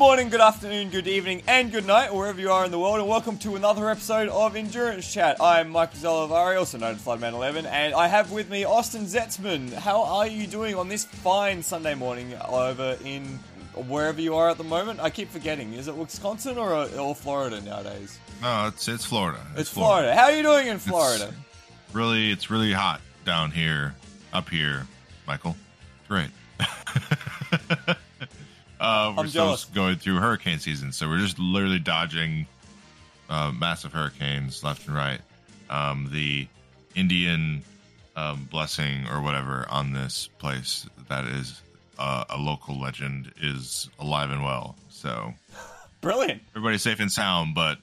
morning, good afternoon, good evening, and good night, wherever you are in the world, and welcome to another episode of Endurance Chat. I'm Mike Zalavari, also known as Floodman11, and I have with me Austin Zetzman. How are you doing on this fine Sunday morning over in wherever you are at the moment? I keep forgetting. Is it Wisconsin or, uh, or Florida nowadays? No, it's it's Florida. It's, Florida. How are you doing in Florida? It's really, it's really hot down here, up here, Michael. Great. uh, we're I'm still jealous. going through hurricane season, so we're just literally dodging uh, massive hurricanes left and right. Um, the Indian um, blessing or whatever on this place that is uh, a local legend is alive and well. So Brilliant. everybody's safe and sound, but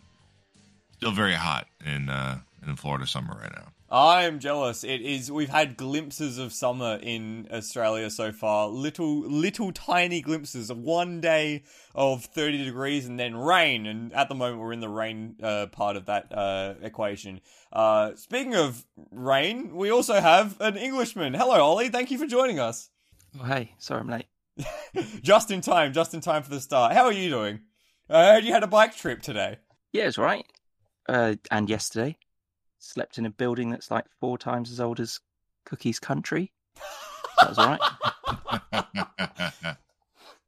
still very hot in uh, in Florida summer right now. I'm jealous. It is. We've had glimpses of summer in Australia so far. Little, little, tiny glimpses of one day of 30 degrees and then rain. And at the moment, we're in the rain uh, part of that uh, equation. Uh, speaking of rain, we also have an Englishman. Hello, Ollie. Thank you for joining us. Oh, hey, sorry I'm late. Just in time. Just in time for the start. How are you doing? I heard you had a bike trip today. Yeah, it's all right. Uh, and yesterday, slept in a building that's like four times as old as Cookie's country. That was all right.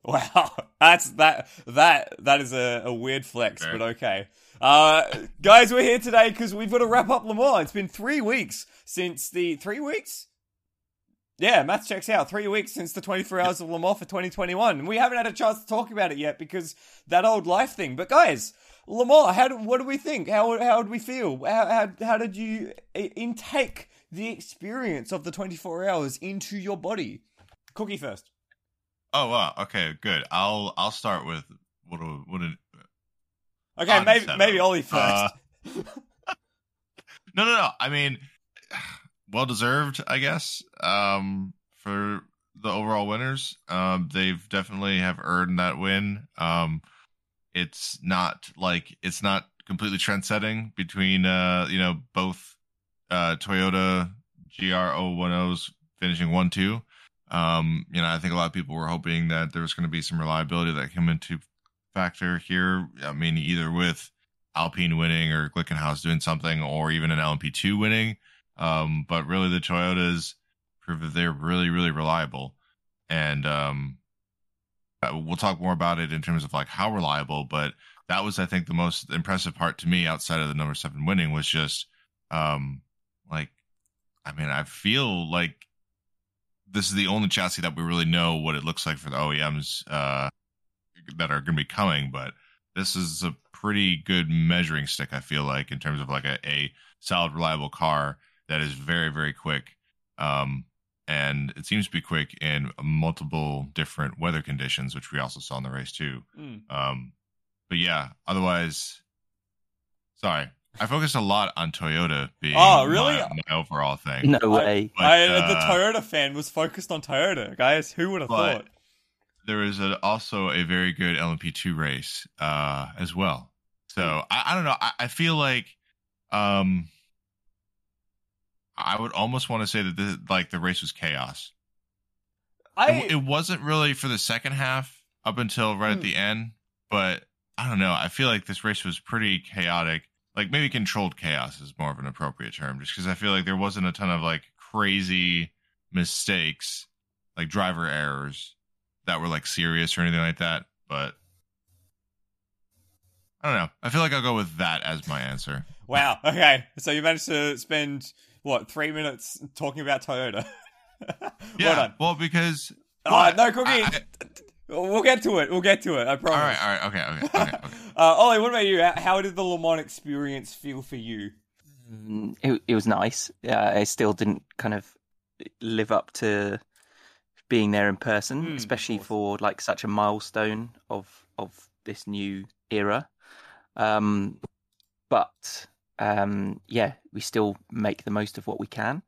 Wow, that's that that that is a, a weird flex, Okay. but okay. Uh, guys, we're here today because we've got to wrap up Le Mans. It's been three weeks since the three weeks. Yeah, math checks out. Three weeks since the 24 hours of Le Mans for 2021. And we haven't had a chance to talk about it yet because that old life thing. But guys, Le Mans, how do, what do we think? How how did we feel? How how, how did you intake the experience of the 24 hours into your body? Cookie first. oh wow, okay, good. I'll I'll start with what a- what a, Okay, maybe maybe Ollie first. Uh, no no no. I mean, well deserved, I guess. Um, for the overall winners, um, they've definitely have earned that win. Um, it's not like it's not completely trend setting between uh you know both uh Toyota GR010s finishing one two. Um, you know, I think a lot of people were hoping that there was going to be some reliability that came into factor here. I mean, either with Alpine winning or Glickenhaus doing something, or even an LMP2 winning. Um, but really, the Toyotas prove that they're really, really reliable. And um, uh, we'll talk more about it in terms of like how reliable. But that was, I think, the most impressive part to me outside of the number seven winning was just um, like, I mean, I feel like this is the only chassis that we really know what it looks like for the OEMs uh, that are going to be coming. But this is a pretty good measuring stick. I feel like in terms of like a, a solid, reliable car that is very, very quick. Um, and it seems to be quick in multiple different weather conditions, which we also saw in the race too. Mm. Um, but yeah, otherwise, sorry, I focused a lot on Toyota being Oh, really? my, my overall thing. No way. But, I, uh, the Toyota fan was focused on Toyota, guys. Who would have thought? there was a, also a very good LMP2 race uh, as well. So I, I don't know. I, I feel like um, I would almost want to say that this, like the race was chaos. I it, it wasn't really for the second half up until right Hmm. at the end, but I don't know. I feel like this race was pretty chaotic. Like maybe controlled chaos is more of an appropriate term, just because I feel like there wasn't a ton of like crazy mistakes, like driver errors that were like serious or anything like that. But I don't know. I feel like I'll go with that as my answer. wow. Okay, so you managed to spend what three minutes talking about Toyota? Yeah. well done. Well, because Uh, What? no, Cookie. I- we'll get to it. We'll get to it. I all promise. right, all right, okay, okay, okay. okay. uh, Ollie, what about you? How- How did the Le Mans experience feel for you? Mm, It, it was nice. Yeah, I still didn't kind of live up to being there in person, Mm, especially for like such a milestone of of this new era. Um, but um, yeah, we still make the most of what we can,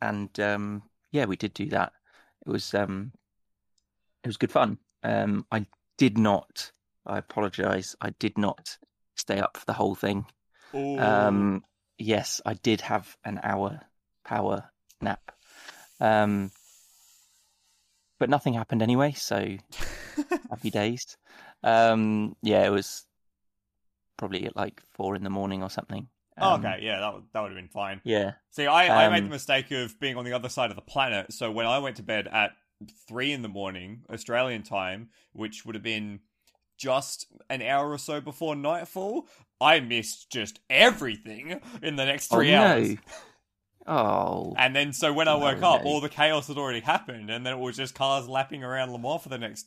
and um, yeah, we did do that. It was um, it was good fun. Um, I did not. I apologise. I did not stay up for the whole thing. Um, yes, I did have an hour power nap. Um, but nothing happened anyway, so happy days. Um, yeah, it was probably at like four in the morning or something. Oh, Um, okay, yeah, that would, that would have been fine. Yeah, See, I, I made the Um, mistake of being on the other side of the planet. So when I went to bed at three in the morning Australian time, which would have been just an hour or so before nightfall, I missed just everything in the next three oh, hours. No. Oh, And then, so when I No, woke up, no. all the chaos had already happened, and then it was just cars lapping around Le Mans for the next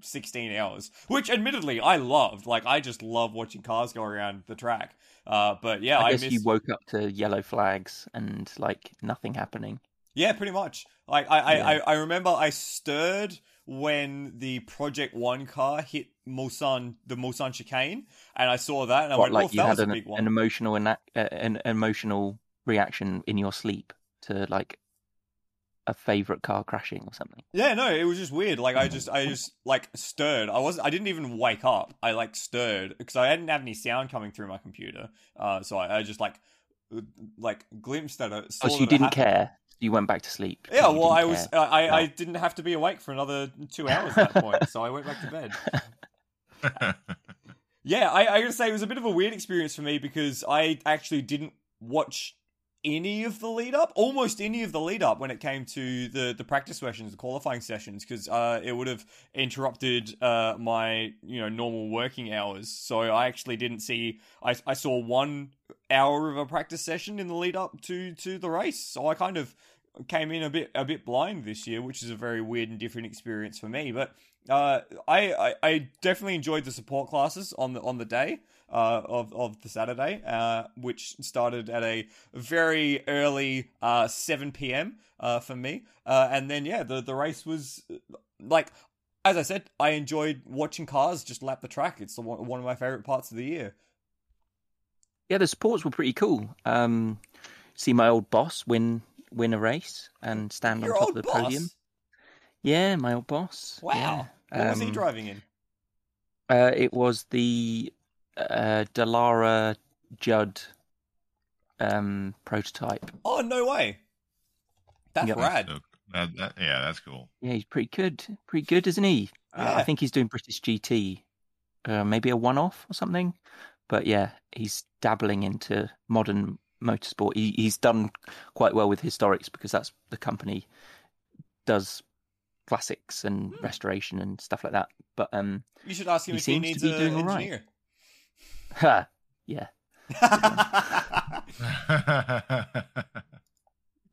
16 hours, which admittedly I loved. Like, I just love watching cars go around the track. Uh, but yeah, I, I guess missed. you woke up to yellow flags and like nothing happening. Yeah, pretty much. Like I, I, Yeah. I, I remember I stirred when the Project One car hit Mulsanne, the Mulsanne chicane, and I saw that, and I What, went, like "Oh, you that had was a an, big one." an emotional and uh, an emotional reaction in your sleep to like a favorite car crashing or something. Yeah, no, it was just weird. Like. I just, I just like stirred. I wasn't. I didn't even wake up. I like stirred because I didn't have any sound coming through my computer. Uh, so I, I just like, uh, like glimpsed at it. Oh, so you didn't happened. care. You went back to sleep. Yeah, well, I was. care. I, I, I didn't have to be awake for another two hours at that point, so I went back to bed. Yeah, I, I gotta say it was a bit of a weird experience for me because I actually didn't watch any of the lead up, almost any of the lead up when it came to the the practice sessions, the qualifying sessions, because uh, it would have interrupted uh, my you know normal working hours. So I actually didn't see. I I saw one hour of a practice session in the lead up to to the race, so I kind of came in a bit a bit blind this year, which is a very weird and different experience for me. But uh, I, I I definitely enjoyed the support classes on the on the day uh, of of the Saturday, uh, which started at a very early uh, seven p.m. Uh, for me, uh, and then yeah, the the race was uh, like. As I said, I enjoyed watching cars just lap the track. It's the one, of my favorite parts of the year. Yeah, the sports were pretty cool. Um, see my old boss win win a race and stand Your on top of the boss. podium. Yeah, my old boss. Wow. Yeah. What was he Um, driving in? Uh, it was the uh, Delara Judd um, prototype. Oh no way! That's Yep. rad. So, that, that, yeah, that's cool. Yeah, he's pretty good. Pretty good, isn't he? Uh, I think he's doing British GT, uh, maybe a one-off or something. But yeah, he's dabbling into modern motorsport. He, he's done quite well with historics because that's the company does classics and Hmm. restoration and stuff like that. But um, You should ask him He if he seems to needs be an doing all right. Ha, yeah,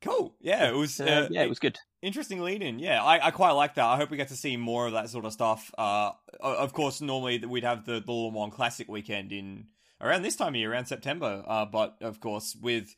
cool. Yeah, it was. uh, Uh, yeah, it was good. interesting lead in. Yeah, I, I quite like that. I hope we get to see more of that sort of stuff. Uh, of course, normally we'd have the, the Le Mans Classic weekend in around this time of year, around September. Uh, but of course, with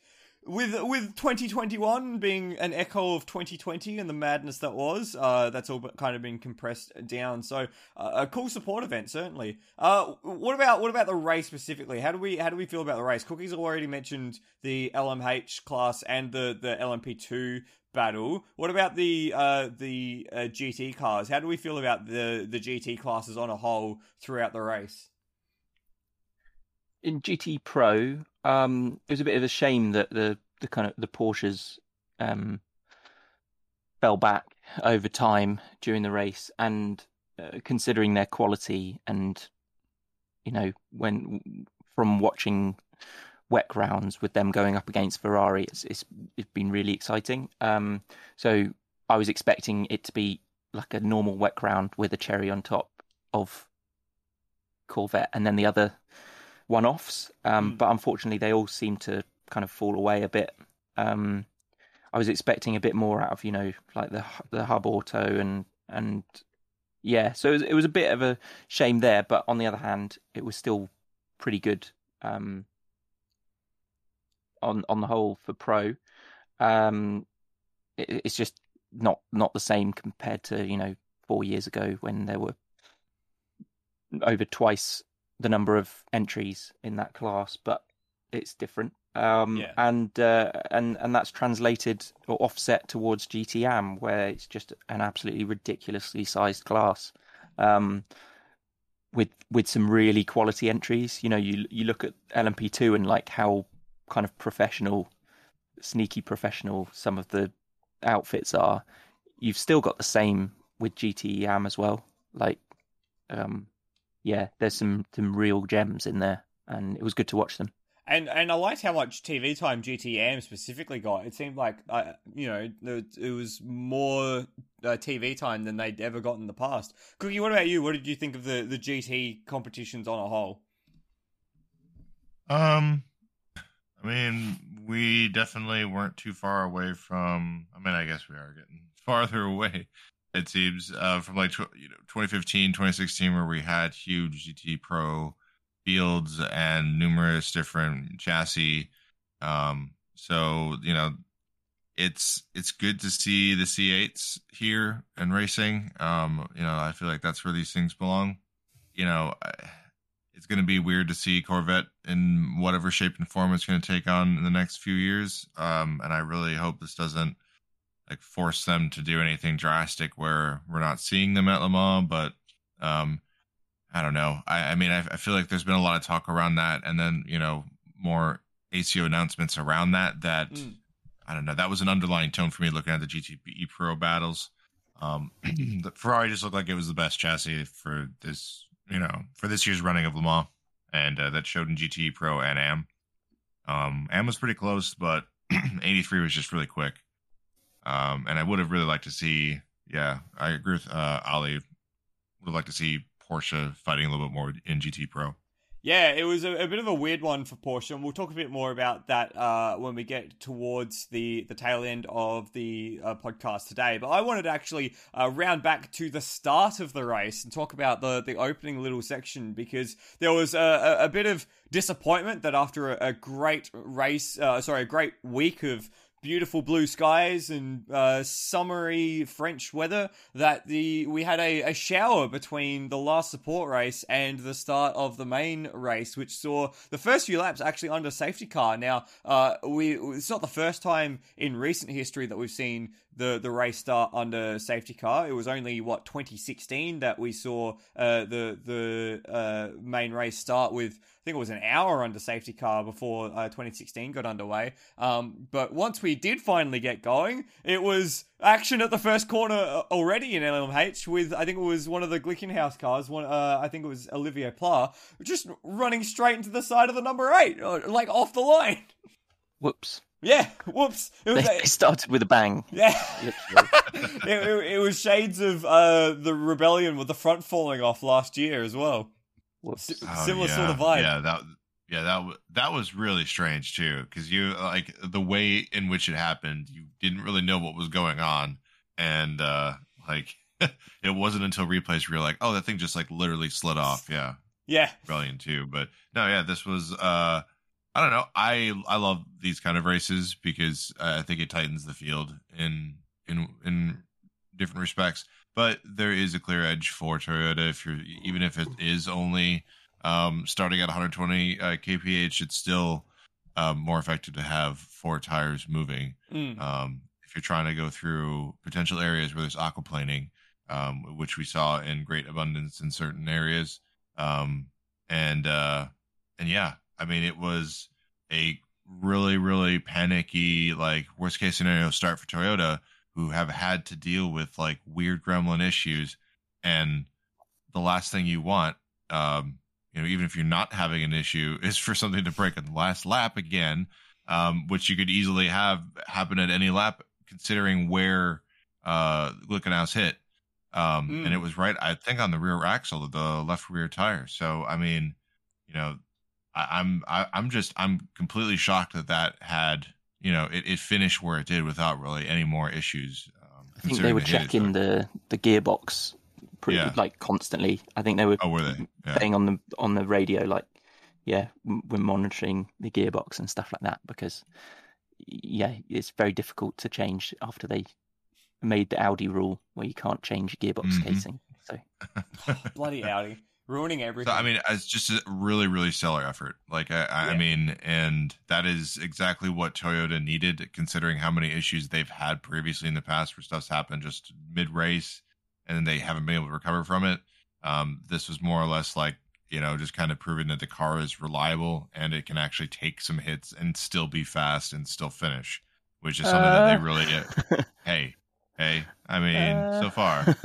with with 2021 being an echo of 2020 and the madness that was, uh, that's all kind of been compressed down. So uh, a cool support event, certainly. Uh, what about what about the race specifically? How do we how do we feel about the race? Cookies already mentioned the LMH class and the the LMP2 battle. What about the uh, the uh, GT cars? How do we feel about the the GT classes on a whole throughout the race? in GT Pro, um, it was a bit of a shame that the the kind of the Porsches um, fell back over time during the race, and uh, considering their quality, and you know, when from watching wet rounds with them going up against Ferrari, it's it's, it's been really exciting. Um, so I was expecting it to be like a normal wet round with a cherry on top of Corvette, and then the other one-offs. Um, Mm. But unfortunately, they all seem to kind of fall away a bit. Um, I was expecting a bit more out of you know like the the HubAuto and and yeah, so it was, it was a bit of a shame there. But on the other hand, it was still pretty good. Um, on on the whole for pro, um, it, it's just not not the same compared to you know four years ago when there were over twice the number of entries in that class, but it's different. Um, Yeah. and uh, and and that's translated or offset towards GTE Am, where it's just an absolutely ridiculously sized class, um, with with some really quality entries. You know, you you look at LMP2 and like how kind of professional, sneaky professional some of the outfits are. you've still got the same with GTE Am as well. Like, um, yeah, there's some some real gems in there, and it was good to watch them. And and I liked how much TV time GTE Am specifically got. It seemed like uh, you know it was more uh, TV time than they'd ever got in the past. Cookie, what about you? What did you think of the the GT competitions on a whole? Um, I mean, we definitely weren't too far away from. I mean, I guess we are getting farther away. It seems uh, from like tw- you know 2015, 2016, where we had huge GT Pro fields and numerous different chassis. Um, so you know, it's it's good to see the C8s here and racing. Um, you know, I feel like that's where these things belong. You know, it's going to be weird to see Corvette in whatever shape and form it's going to take on in the next few years. Um, and I really hope this doesn't like force them to do anything drastic where we're not seeing them at Le Mans. But um, I don't know. I, I mean, I, I, feel like there's been a lot of talk around that, and then you know more ACO announcements around that. That mm. I don't know. That was an underlying tone for me looking at the GTE Pro battles. Um, the Ferrari just looked like it was the best chassis for this you know, for this year's running of Le Mans, and uh, that showed in GTE Pro and AM. Um, AM was pretty close, but 83 was just really quick. Um, and I would have really liked to see, yeah, I agree with uh, Ollie. Would have liked to see Porsche fighting a little bit more in GT Pro. Yeah, it was a, a, bit of a weird one for Porsche, and we'll talk a bit more about that uh, when we get towards the, the tail end of the uh, podcast today. But I wanted to actually uh, round back to the start of the race and talk about the, the opening little section because there was a, a, a bit of disappointment that after a, great race, uh, sorry, a great week of beautiful blue skies and uh, summery French weather that the we had a, a shower between the last support race and the start of the main race, which saw the first few laps actually under safety car. Now, uh, we it's not the first time in recent history that we've seen the the race start under safety car. It was only what 2016 that we saw uh, the the uh, main race start with. I think it was an hour under safety car before uh, 2016 got underway. Um, but once we did finally get going, it was action at the first corner uh, already in LMH with I think it was one of the Glickenhaus cars. One uh, I think it was Olivier Pla, just running straight into the side of the number eight, uh, like off the line. Whoops. Yeah, whoops. It was, they, started with a bang. Yeah. it, it, it, was shades of uh, the rebellion with the front falling off last year as well. S- oh, similar yeah. sort of vibe. Yeah, that yeah that that was really strange too because you like the way in which it happened. You didn't really know what was going on, and uh like it wasn't until replays where you're like, oh, that thing just like literally slid off. Yeah. Yeah. Rebellion too, but no, yeah, this was uh I don't know. I I love these kind of races because I think it tightens the field in in in different respects. But there is a clear edge for Toyota if you're even if it is only um, starting at 120 uh, kph, it's still um, more effective to have four tires moving. Mm. Um, if you're trying to go through potential areas where there's aquaplaning, um, which we saw in great abundance in certain areas, um, and uh, and yeah, I mean, it was a really, really panicky, like worst case scenario start for Toyota, who have had to deal with like weird gremlin issues. And the last thing you want, um, you know, even if you're not having an issue, is for something to break on the last lap again, um, which you could easily have happen at any lap, considering where uh, Glickenhaus hit. Um, mm. And it was right, I think, on the rear axle of the left rear tire. So, I mean, you know, I, am I, I'm just I'm completely shocked that that had you know it, it finished where it did without really any more issues. Um, I think they were checking the the gearbox pretty yeah. like constantly. I think they were. Oh, were they? Yeah. Saying on the on the radio like, yeah, we're monitoring the gearbox and stuff like that because, yeah, it's very difficult to change after they made the Audi rule where you can't change gearbox mm-hmm. casing. So bloody Audi ruining everything. So, I mean, it's just a really, really stellar effort. Like, I, I yeah. mean, and that is exactly what Toyota needed, considering how many issues they've had previously in the past where stuff's happened just mid race and they haven't been able to recover from it. Um, this was more or less like, you know, just kind of proving that the car is reliable and it can actually take some hits and still be fast and still finish, which is something uh... that they really get. hey, Hey, I mean, Uh, so far,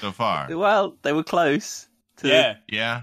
so far, well, they were close to Yeah, yeah,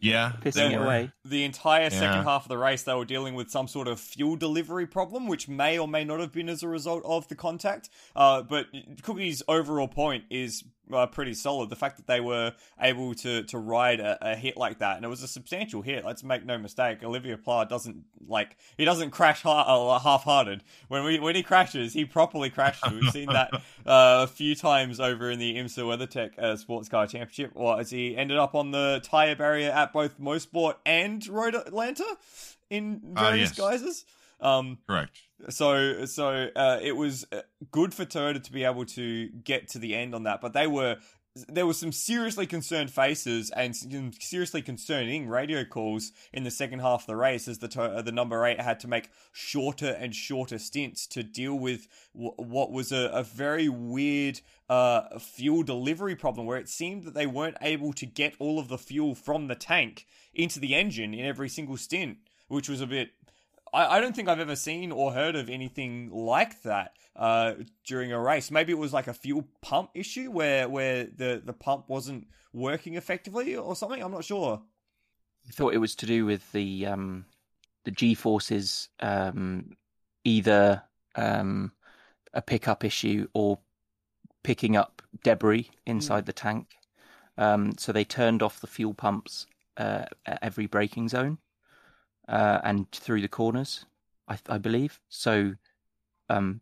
yeah. pissing it away. the entire Yeah. second half of the race, they were dealing with some sort of fuel delivery problem, which may or may not have been as a result of the contact. Uh, but Cookie's overall point is uh, pretty solid. The fact that they were able to to ride a, a hit like that, and it was a substantial hit. Let's make no mistake. Olivier Pla doesn't like he doesn't crash ha- half-hearted. When we when he crashes, he properly crashes. We've seen that uh, a few times over in the IMSA WeatherTech uh, Sports Car Championship. Or as he ended up on the tire barrier at both Mosport and Road Atlanta in Ah, various yes. guises. Um, Correct. So so uh, it was uh, good for Toyota to be able to get to the end on that, but they were there were some seriously concerned faces and some seriously concerning radio calls in the second half of the race as the to- uh, the number eight had to make shorter and shorter stints to deal with w- what was a, a very weird uh, fuel delivery problem where it seemed that they weren't able to get all of the fuel from the tank into the engine in every single stint, which was a bit I, I don't think I've ever seen or heard of anything like that uh, during a race. Maybe it was like a fuel pump issue where where the, the pump wasn't working effectively or something. I'm not sure. I thought it was to do with the um, the G forces, um, either um, a pickup issue or picking up debris inside the tank. Um, so they turned off the fuel pumps uh, at every braking zone uh, and through the corners, I, I believe. So, um,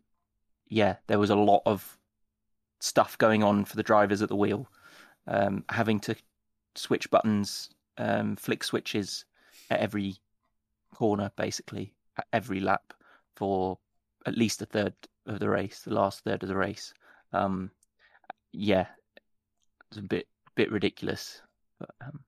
yeah, there was a lot of stuff going on for the drivers at the wheel, um, having to switch buttons, um, flick switches at every corner, basically at every lap for at least a third of the race, the last third of the race. Um, yeah, it's a bit bit ridiculous. But, um,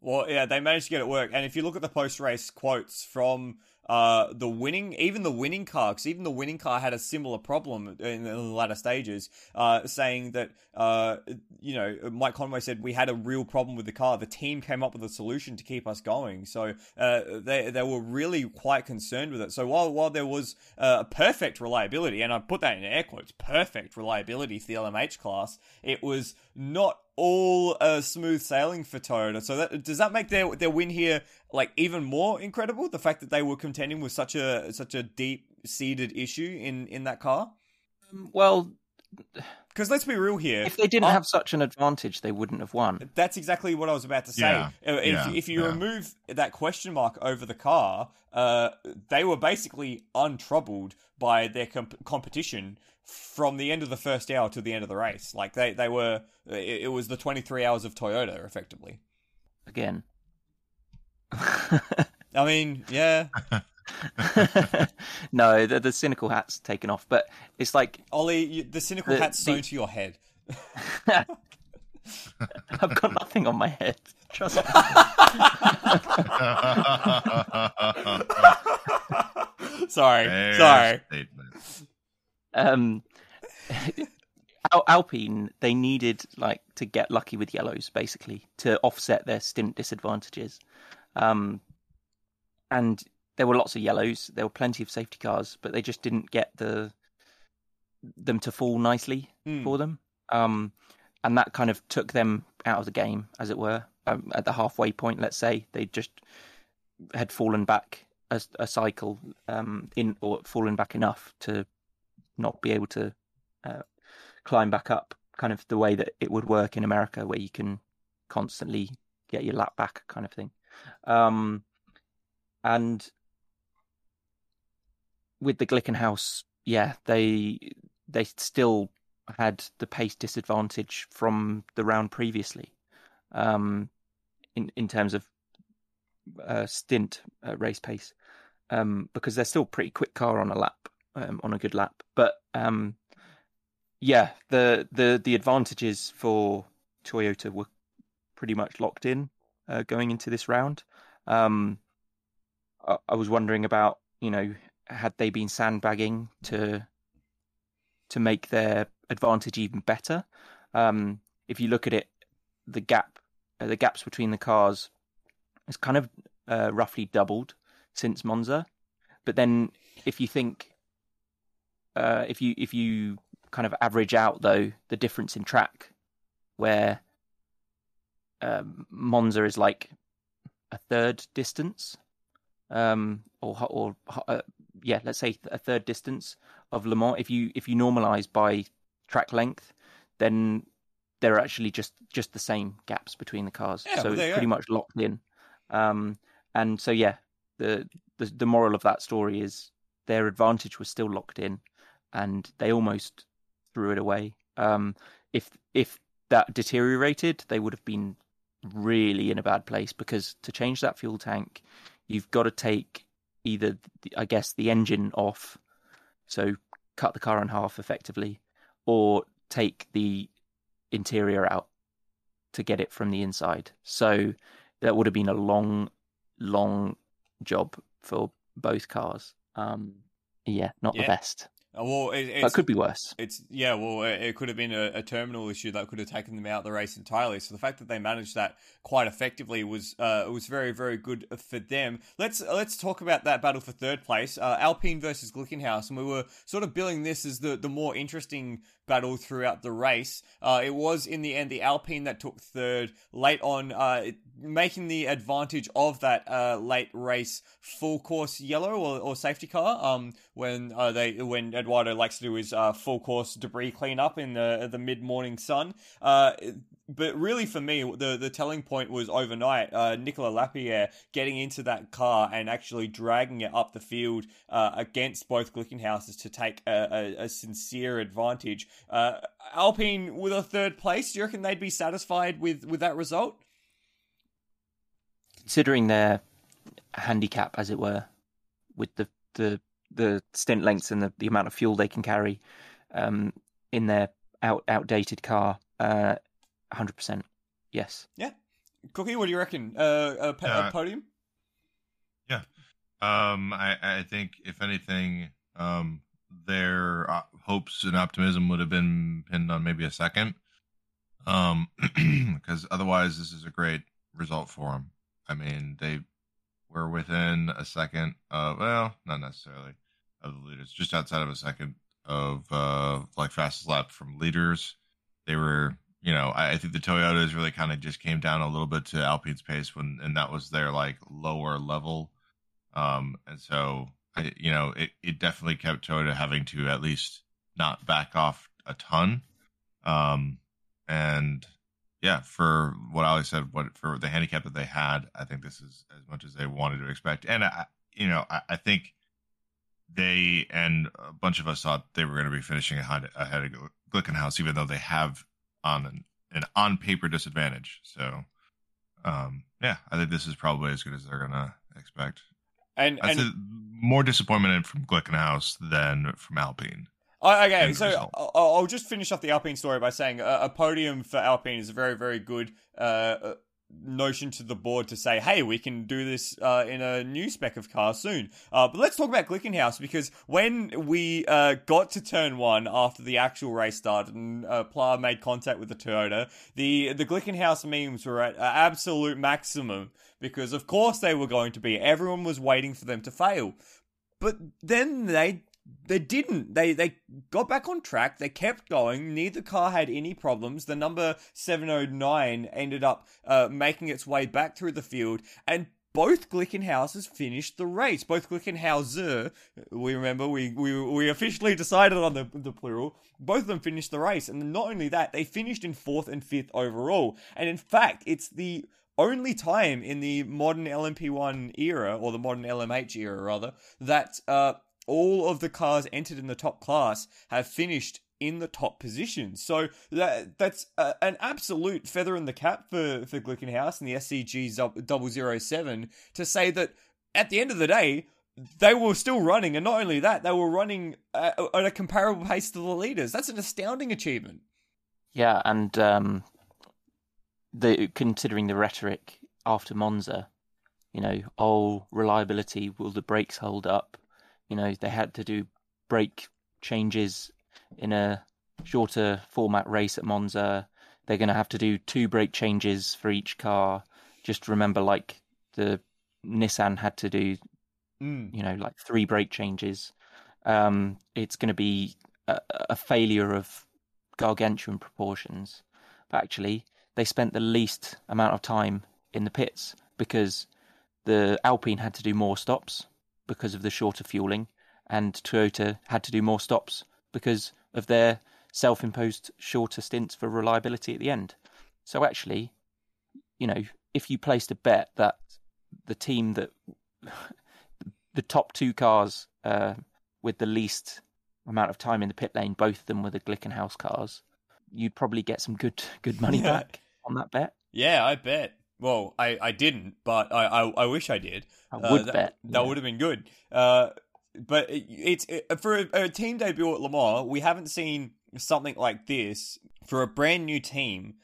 Well, yeah, they managed to get it work. And if you look at the post race quotes from uh, the winning, even the winning car, because even the winning car had a similar problem in the latter stages, uh, saying that, uh, you know, Mike Conway said we had a real problem with the car. The team came up with a solution to keep us going. So uh, they, they were really quite concerned with it. So while, while there was uh, perfect reliability, and I put that in air quotes, perfect reliability for the LMH class, it was not all uh, smooth sailing for Toyota. So that, does that make their their win here like even more incredible? The fact that they were contending with such a such a deep seated issue in in that car. well, Because let's be real here. if they didn't I- have such an advantage, they wouldn't have won. That's exactly what I was about to say. Yeah, Uh, if, yeah, if you yeah. remove that question mark over the car, uh, they were basically untroubled by their comp- competition from the end of the first hour to the end of the race. Like they, they were, it, it was the 23 hours of Toyota, effectively. Again. I mean, yeah. no, the, the cynical hat's taken off, but it's like Ollie, you, the cynical The- hat's sewn the- to your head. I've got nothing on my head. Trust me. sorry, Fair sorry. statement. um, Al- Alpine they needed like to get lucky with yellows basically to offset their stint disadvantages, um, and there were lots of yellows. There were plenty of safety cars, but they just didn't get the them to fall nicely Hmm. for them. Um, and that kind of took them out of the game, as it were. Um, at the halfway point, let's say they just had fallen back a, a cycle um, in, or fallen back enough to not be able to uh, climb back up, kind of the way that it would work in America, where you can constantly get your lap back, kind of thing. Um, and with the Glickenhaus, yeah, they they still had the pace disadvantage from the round previously, um, in in terms of uh, stint uh, race pace, um, because they're still pretty quick car on a lap, um, on a good lap. But um, yeah, the the the advantages for Toyota were pretty much locked in uh, going into this round. Um, I, I was wondering about you know had they been sandbagging to to make their advantage even better. Um, if you look at it, the gap, uh, the gaps between the cars, has kind of uh, roughly doubled since Monza. But then, if you think, uh, if you if you kind of average out though the difference in track, where um, Monza is like a third distance, um, or or uh, yeah, let's say a third distance of Le Mans. If you if you normalize by track length, then they're actually just just the same gaps between the cars. Yeah, so it's pretty go. much locked in. Um, and so yeah, the, the the moral of that story is their advantage was still locked in, and they almost threw it away. Um, if if that deteriorated, they would have been really in a bad place because to change that fuel tank, you've got to take either the, I guess the engine off, so cut the car in half effectively, or take the interior out to get it from the inside. So that would have been a long, long job for both cars. Um, yeah, not Yeah. the best. Uh, Well, it, it's, could be worse. It's yeah, well, it it could have been a, a terminal issue that could have taken them out of the race entirely. So the fact that they managed that quite effectively was uh, was very very good for them. Let's let's talk about that battle for third place, uh, Alpine versus Glickenhaus, and we were sort of billing this as the the more interesting battle throughout the race. Uh, it was in the end the Alpine that took third late on, uh, making the advantage of that uh, late race full course yellow or, or safety car. Um, when uh, they when Eduardo likes to do his uh, full course debris cleanup in the the mid morning sun. But really, for me, the the telling point was overnight. Uh, Nicolas Lapierre getting into that car and actually dragging it up the field uh, against both Glickenhauses to take a, a, a sincere advantage. Uh, Alpine with a third place. Do you reckon they'd be satisfied with with that result? Considering their handicap, as it were, with the the the stint lengths and the, the amount of fuel they can carry um, in their out outdated car, uh, hundred percent, yes. Yeah. Cookie, what do you reckon? Uh, a, po- a Yeah. Um, I, I think if anything, um, their uh, hopes and optimism would have been pinned on maybe a second. Um, because otherwise, this is a great result for them. I mean, they were within a second of, well, not necessarily of the leaders, just outside of a second of, uh, like fastest lap from leaders. They were, you know, I, I think the Toyotas really kind of just came down a little bit to Alpine's pace when, and that was their like lower level um, and so, I, you know, it, it definitely kept Toyota having to at least not back off a ton. Um, and yeah, for what Ollie said, what for the handicap that they had, I think this is as much as they wanted to expect. And I, you know, I, I think they and a bunch of us thought they were going to be finishing ahead, ahead of Glickenhaus, even though they have on an, an on paper disadvantage. So, um, yeah, I think this is probably as good as they're going to expect. And and more disappointment from Glickenhaus than from Alpine. Okay, so. I'll, I'll just finish off the Alpine story by saying a, a podium for Alpine is a very, very good uh, notion to the board to say, hey, we can do this uh, in a new spec of car soon. Uh, but let's talk about Glickenhaus because when we uh, got to turn one after the actual race started and uh, Pla made contact with the Toyota, the the Glickenhaus memes were at absolute maximum because, of course, they were going to be. Everyone was waiting for them to fail. But then they they didn't. They they got back on track. They kept going. Neither car had any problems. The number 709 ended up uh, making its way back through the field, and both Glickenhauses finished the race. Both Glickenhauser, we remember, we, we we officially decided on the the plural. Both of them finished the race, and not only that, they finished in fourth and fifth overall. And in fact, it's the only time in the modern LMP1 era, or the modern LMH era rather, that uh, all of the cars entered in the top class have finished in the top position. So that that's an absolute feather in the cap for for Glickenhaus and the SCG 007 to say that at the end of the day they were still running, and not only that, they were running at, at a comparable pace to the leaders. That's an astounding achievement. Yeah, and um, the considering the rhetoric after Monza, you know, oh reliability, will the brakes hold up? You know, they had to do brake changes in a shorter format race at Monza. They're going to have to do two brake changes for each car. Just remember, like the Nissan had to do, Mm. you know, like three brake changes. Um, it's going to be a, a failure of gargantuan proportions. But actually, they spent the least amount of time in the pits because the Alpine had to do more stops because of the shorter fueling, and Toyota had to do more stops because of their self imposed shorter stints for reliability at the end. So actually, you know, if you placed a bet that the team that the top two cars uh, with the least amount of time in the pit lane, both of them were the Glickenhaus cars, you'd probably get some good good money Yeah. back on that bet. Yeah, I bet. Well, I, I didn't, but I, I, I wish I did. I Uh, would that, bet. That yeah. would have been good. Uh, but it, it's it, for a, a team debut at Le Mans, we haven't seen something like this for a brand new team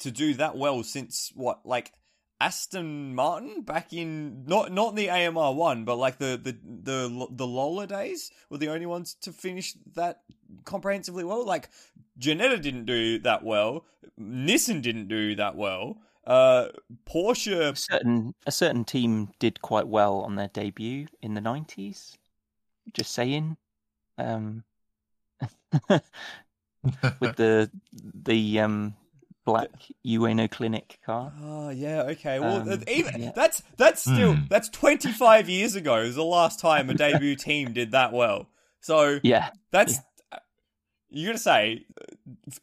to do that well since what, like Aston Martin back in not not the AMR one, but like the the the the Lola days were the only ones to finish that comprehensively well. Like Ginetta didn't do that well, Nissan didn't do that well. Uh, Porsche a certain a certain team did quite well on their debut in the nineties. Just saying. Um, with the the um black Ueno Clinic car. Oh yeah, okay. Well, Um, even yeah. that's that's still Hmm. that's twenty five years ago. Is the last time a debut team did that well. So Yeah, that's you got to say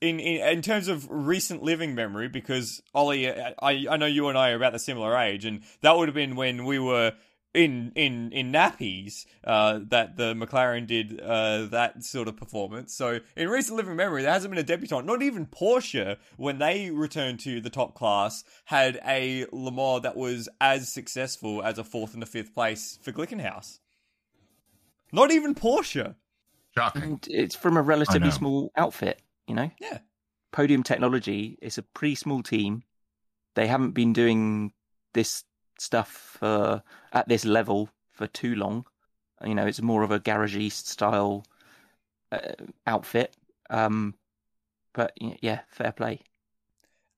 in, in in terms of recent living memory because Ollie, I I know you and I are about the similar age, and that would have been when we were. In, in in nappies, uh, that the McLaren did uh, that sort of performance. So in recent living memory, there hasn't been a debutant. Not even Porsche, when they returned to the top class, had a Le Mans that was as successful as a fourth and a fifth place for Glickenhaus. Not even Porsche. Shocking. and it's from a relatively small outfit. You know, Yeah. Podium Technology is a pretty small team. They haven't been doing this stuff uh, at this level for too long. You know, it's more of a garagiste style uh, outfit. Um, but yeah, fair play.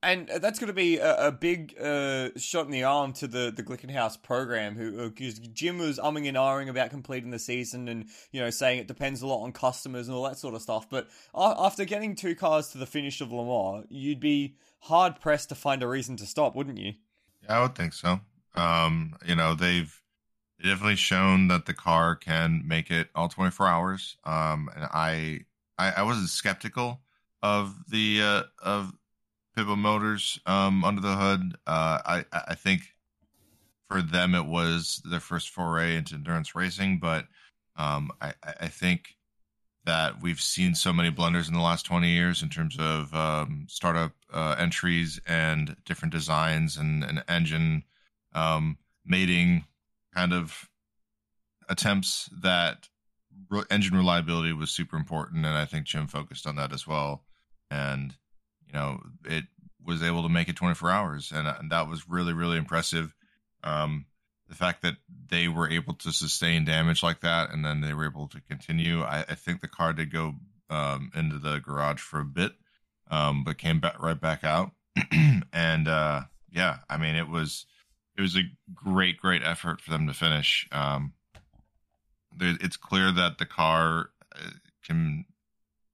And that's going to be a, a big uh, shot in the arm to the the Glickenhaus program, who because Jim was umming and ahhing about completing the season, and you know saying it depends a lot on customers and all that sort of stuff. But after getting two cars to the finish of Le Mans, you'd be hard pressed to find a reason to stop, wouldn't you? Yeah, I would think so. Um, you know, they've definitely shown that the car can make it all 24 hours. Um, and I, I, I wasn't skeptical of the uh, of Pipo Motors um, under the hood. Uh, I, I think for them it was their first foray into endurance racing, but um, I, I I think that we've seen so many blunders in the last 20 years in terms of um, startup uh, entries and different designs and, and engine um, mating kind of attempts that re- engine reliability was super important. And I think Jim focused on that as well. And, you know, it was able to make it 24 hours. And, and that was really, really impressive. Um, the fact that they were able to sustain damage like that and then they were able to continue. I, I think the car did go um, into the garage for a bit, um, but came back right back out. and uh, yeah, I mean, it was it was a great, great effort for them to finish. Um, there, it's clear that the car uh, can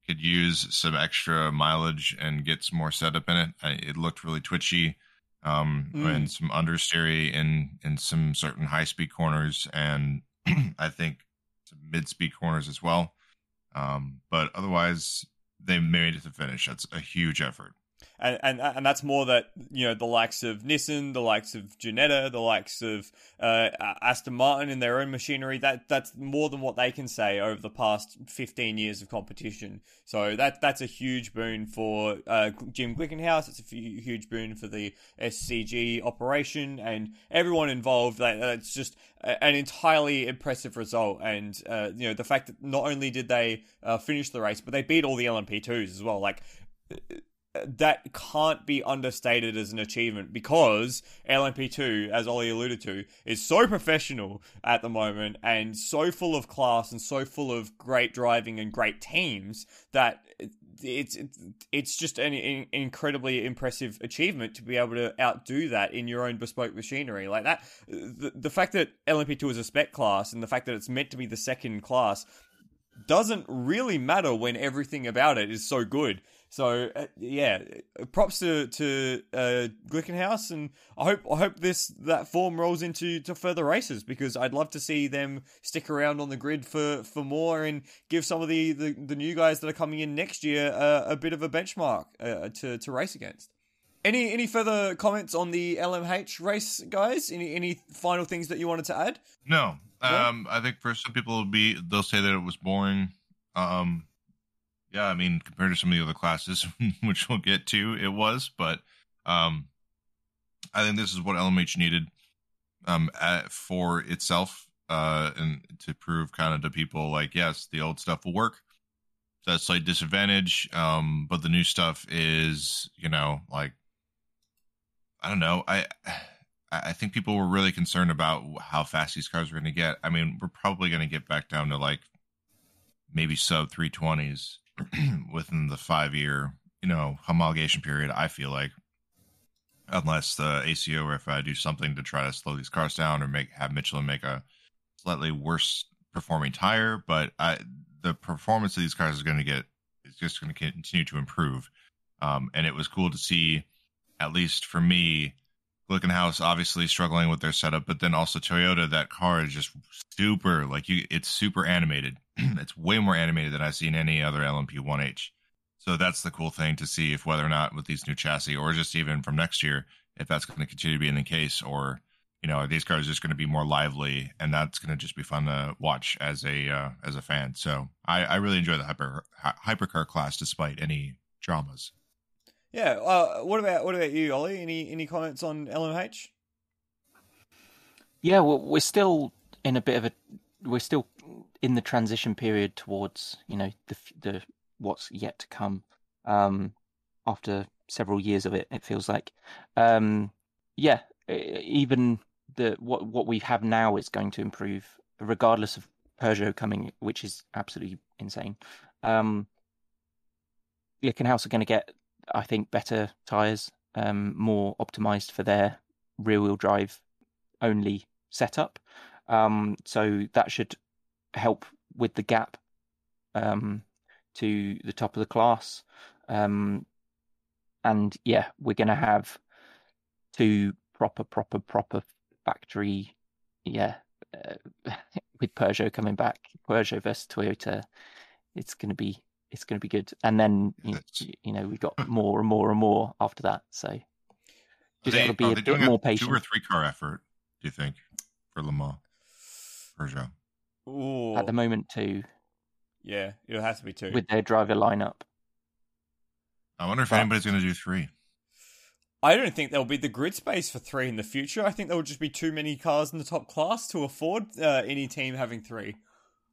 could use some extra mileage and get some more setup in it. I, it looked really twitchy um, Mm. and some understeery in in some certain high speed corners, and I think some mid speed corners as well. Um, but otherwise, they made it to finish. That's a huge effort. And and and that's more that you know the likes of Nissan, the likes of Ginetta, the likes of uh, Aston Martin in their own machinery. That that's more than what they can say over the past fifteen years of competition. So that that's a huge boon for uh, Jim Glickenhaus. It's a huge boon for the SCG operation and everyone involved. That that's just an entirely impressive result. And uh, you know the fact that not only did they uh, finish the race, but they beat all the LMP twos as well. Like that can't be understated as an achievement because LMP2, as Ollie alluded to, is so professional at the moment and so full of class and so full of great driving and great teams that it's it's, just an, incredibly impressive achievement to be able to outdo that in your own bespoke machinery like that. The, the fact that LMP2 is a spec class and the fact that it's meant to be the second class doesn't really matter when everything about it is so good. So uh, yeah, props to to uh, Glickenhaus, and I hope I hope this that form rolls into to further races because I'd love to see them stick around on the grid for, for more and give some of the, the, the new guys that are coming in next year uh, a bit of a benchmark uh, to to race against. Any any further comments on the LMH race, guys? Any any final things that you wanted to add? No, Yeah? um, I think for some people it'll be they'll say that it was boring. Um, yeah, I mean compared to some of the other classes, which we'll get to, it was. But um, I think this is what LMH needed um at, for itself, uh, and to prove kind of to people like yes, the old stuff will work. That's a slight disadvantage, um, but the new stuff is you know like I don't know. I I I think people were really concerned about how fast these cars were going to get. I mean, we're probably going to get back down to like maybe sub 320s within the five year, you know, homologation period. I feel like, unless the ACO or FIA do something to try to slow these cars down or make have Michelin make a slightly worse performing tire, but I, the performance of these cars is going to get is just going to continue to improve. Um, and it was cool to see, at least for me, Glickenhaus obviously struggling with their setup, but then also Toyota, that car is just super like you it's super animated. it's way more animated than I've seen any other LMP 1H. So that's the cool thing to see if whether or not with these new chassis or just even from next year, if that's going to continue to be the case or you know, are these cars just going to be more lively and that's going to just be fun to watch as a uh, as a fan. So I, I really enjoy the hyper hy- hypercar class despite any dramas. Yeah. Uh, what about what about you, Ollie? Any any comments on LMH? Yeah, well, we're still in a bit of a we're still in the transition period towards you know the the what's yet to come. Um, after several years of it, it feels like. Um, yeah, even the what what we have now is going to improve, regardless of Peugeot coming, which is absolutely insane. Um, Glickenhaus are going to get, I think, better tires, um, more optimized for their rear wheel drive only setup. Um, so that should help with the gap um, to the top of the class. Um, and yeah, we're going to have two proper, proper, proper factory. Yeah, uh, with Peugeot coming back, Peugeot versus Toyota, it's going to be it's going to be good. And then you, you know we've got more and more and more after that. So Are just they, got to be a bit doing more a patient. two or three car effort? Do you think for Le Mans, Peugeot? Ooh. At the moment, two. yeah, it'll have to be two. with their driver lineup. I wonder if But- anybody's going to do three. I don't think there'll be the grid space for three in the future. I think there will just be too many cars in the top class to afford uh, any team having three.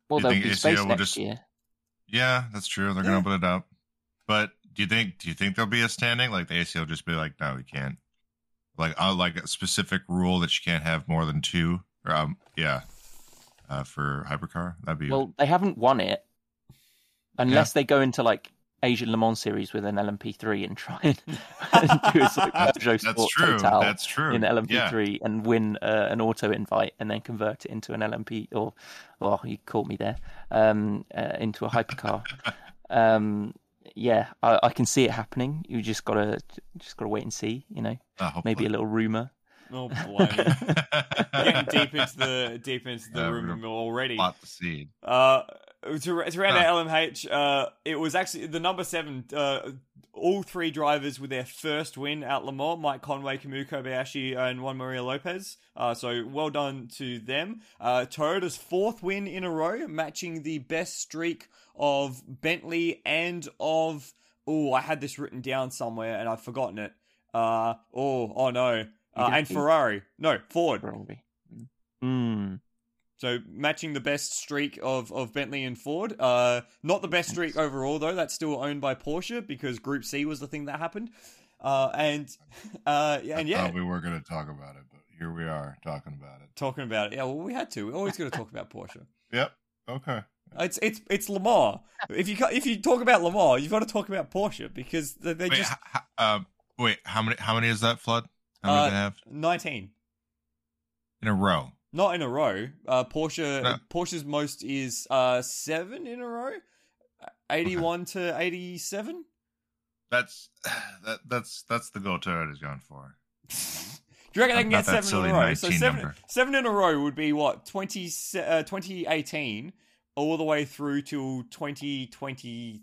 Well, Do you there'll be space next just- year. Yeah, that's true. They're Yeah. going to open it up. But do you think do you think there'll be a standing like the ACO just be like, no, we can't. Like uh, like a specific rule that you can't have more than two. Or, um, yeah, uh, for hypercar that'd be Well, they haven't won it unless they go into like Asian Le Mans series with an LMP3 and try and, and do a sort of that's, Peugeot that's Sport true. Total That's true. in LMP3 and win uh, an auto invite and then convert it into an LMP or, oh, you caught me there, um, uh, into a hypercar. um, yeah, I, I can see it happening. You just gotta just gotta wait and see. You know, Uh, maybe a little rumor. Oh, blimey. Getting deep into the deep into the Yeah, rumor already. Plot the seed. Uh, to, to round out LMH, uh, it was actually the number seven. Uh, all three drivers with their first win at Le Mans: Mike Conway, Kamui Kobayashi, and Juan Maria Lopez. Uh, so well done to them. Uh, Toyota's fourth win in a row, matching the best streak of Bentley and of. Oh, I had this written down somewhere and I've forgotten it. Uh, oh, oh no. Uh, and Ferrari. No, Ford. Probably. Hmm. So matching the best streak of, of Bentley and Ford. Uh, not the best streak overall though. That's still owned by Porsche because Group C was the thing that happened. Uh, and uh, and yeah, thought we were going to talk about it, but here we are talking about it. talking about it. Yeah, well, we had to. We always got to talk about Porsche. Yep. Okay. It's it's it's Le Mans. If you if you talk about Le Mans, you've got to talk about Porsche because they, they Wait, just h- h- um, wait. How many? How many is that flood? How many Uh, they have nineteen. in a row? Not in a row. Uh, Porsche No. Porsche's most is uh seven in a row, eighty-one to eighty-seven. That's that that's that's the goal Toyota's going for. Do you reckon they can get seven in a row? So seven, number. seven in a row would be what 20, uh, 2018 all the way through till 2023?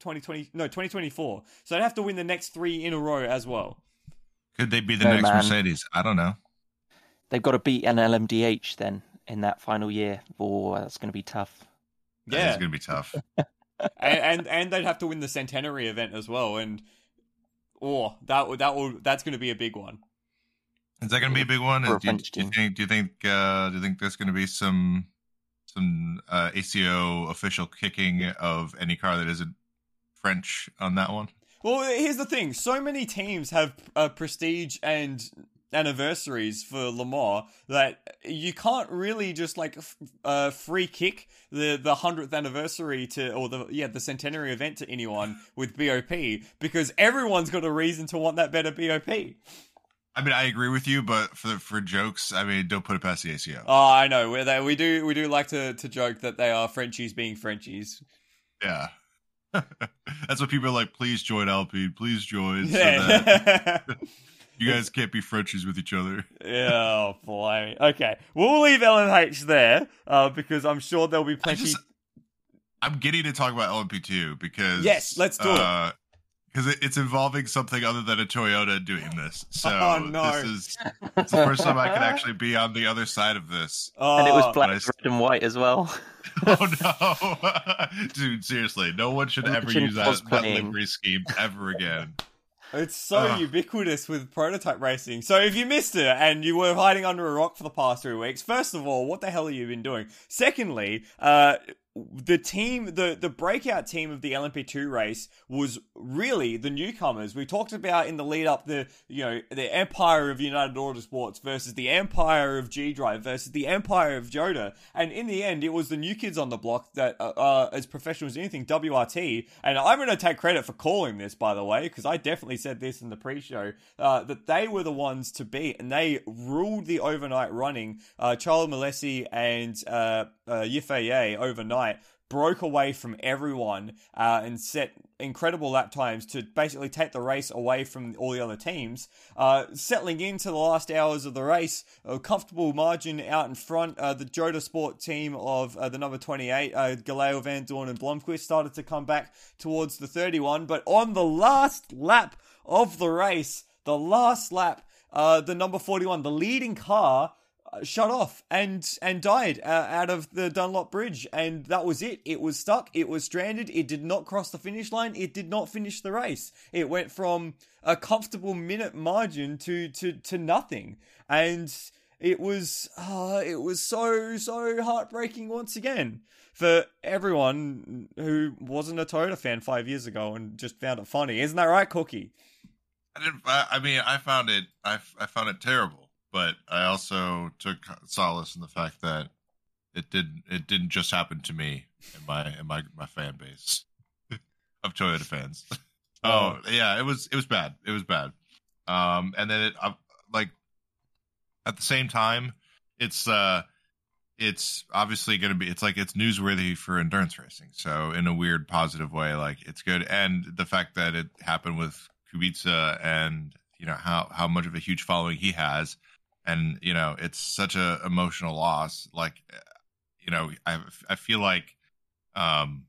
2020 no 2024 so they'd have to win the next three in a row as well Could they be the No, next man. Mercedes? I don't know. They've got to beat an LMDH then in that final year. Oh, that's going to be tough. Yeah it's going to be tough. and, and and they'd have to win the centenary event as well and oh that that will that's going to be a big one Is that going to be a big one? For Do you, do you think? Do you think? Uh, do you think there's going to be some some uh, ACO official kicking of any car that isn't French on that one? Well, here's the thing: so many teams have uh, prestige and anniversaries for Le Mans that you can't really just like f- uh, free kick the the hundredth anniversary to or the yeah the centenary event to anyone with BOP because everyone's got a reason to want that better BOP. I mean, I agree with you, but for for jokes, I mean, don't put it past the ACO. Oh, I know. We they we do we do like to to joke that they are Frenchies being Frenchies. Yeah. That's what people are like. Please join Alpine. Please join. So that. you guys can't be Frenchies with each other. Yeah, oh boy. Okay, we'll leave LMH there uh, because I'm sure there'll be plenty. just, I'm getting to talk about LMP2 because Yes, let's do it. it. Because it, it's involving something other than a Toyota doing this. So Oh, no. this is it's the first time I can actually be on the other side of this. And it was black, nice. red, and white as well. Oh no, dude! Seriously, no one should ever use that, that livery scheme ever again. It's so Ugh. ubiquitous with prototype racing. So if you missed it and you were hiding under a rock for the past three weeks, first of all, what the hell have you been doing? Secondly, uh, the team, the the breakout team of the LMP2 race was really the newcomers. We talked about in the lead up the you know the empire of United Autosports versus the empire of G Drive versus the empire of Jota, and in the end, it was the new kids on the block that uh, uh, as professional as anything, WRT. And I'm going to take credit for calling this, by the way, because I definitely said this in the pre-show uh, that they were the ones to beat, and they ruled the overnight running. Uh, Charles Milesi and uh, overnight broke away from everyone uh, and set incredible lap times to basically take the race away from all the other teams. Uh, settling into the last hours of the race, a comfortable margin out in front. Uh, the Jota Sport team of uh, the number 28, uh, Gelael, Van Dorn, and Blomqvist started to come back towards the 31, but on the last lap of the race, the last lap, uh, the number 41, the leading car, shut off and and died uh, out of the Dunlop Bridge, and that was it. It was stuck. It was stranded. It did not cross the finish line. It did not finish the race. It went from a comfortable minute margin to to to nothing, and it was uh, it was so so heartbreaking once again for everyone who wasn't a Toyota fan five years ago and just found it funny. Isn't that right, Cookie? I didn't. I, I mean, I found it. I, I found it terrible, but I also took solace in the fact that it didn't. It didn't just happen to me and my and my my fan base of Toyota fans. oh yeah, it was it was bad. It was bad. Um, and then it uh, like at the same time, it's uh, it's obviously going to be. It's like it's newsworthy for endurance racing. So in a weird positive way, like it's good. And the fact that it happened with Kubica and you know how how much of a huge following he has, and you know it's such a emotional loss. Like you know, I I feel like, um,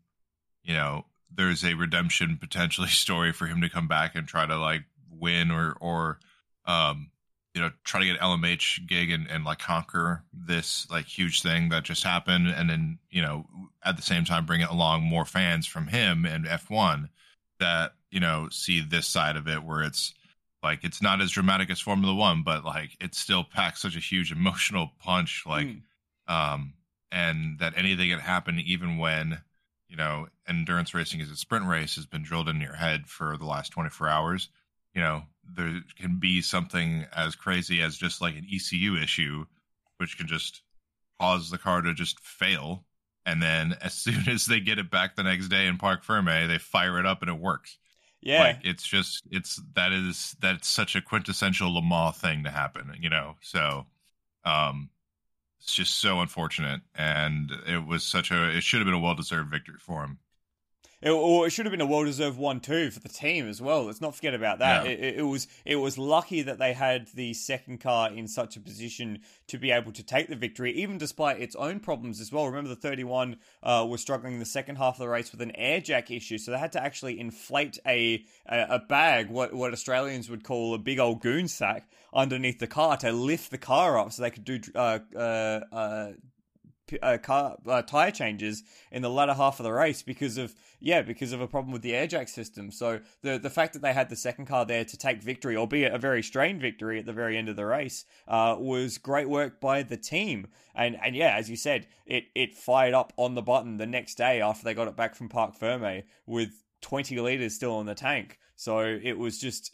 you know, there's a redemption potentially story for him to come back and try to like win or or um you know try to get LMH gig and, and like conquer this like huge thing that just happened and then you know at the same time bring along more fans from him and F1 that you know see this side of it where it's like it's not as dramatic as Formula 1 but like it still packs such a huge emotional punch like Mm. um and that anything can happen even when you know endurance racing is a sprint race has been drilled into your head for the last 24 hours you know there can be something as crazy as just like an ECU issue which can just cause the car to just fail and then as soon as they get it back the next day in Parc Ferme they fire it up and it works Yeah. like it's just it's that is that's such a quintessential Le Mans thing to happen you know so Um, it's just so unfortunate, and it was such a. It should have been a well deserved victory for him. It, or it should have been a well deserved one too for the team as well. Let's not forget about that. Yeah. It, it was it was lucky that they had the second car in such a position to be able to take the victory, even despite its own problems as well. Remember, the 31 uh, was struggling the second half of the race with an air jack issue, so they had to actually inflate a a, a bag, what what Australians would call a big old goon sack, underneath the car to lift the car up so they could do uh, uh, uh, uh, car uh, tire changes in the latter half of the race because of yeah because of a problem with the air jack system. So the the fact that they had the second car there to take victory, albeit a very strained victory at the very end of the race, uh, was great work by the team. And and yeah, as you said, it it fired up on the button the next day after they got it back from Parc Ferme with 20 liters still in the tank. So it was just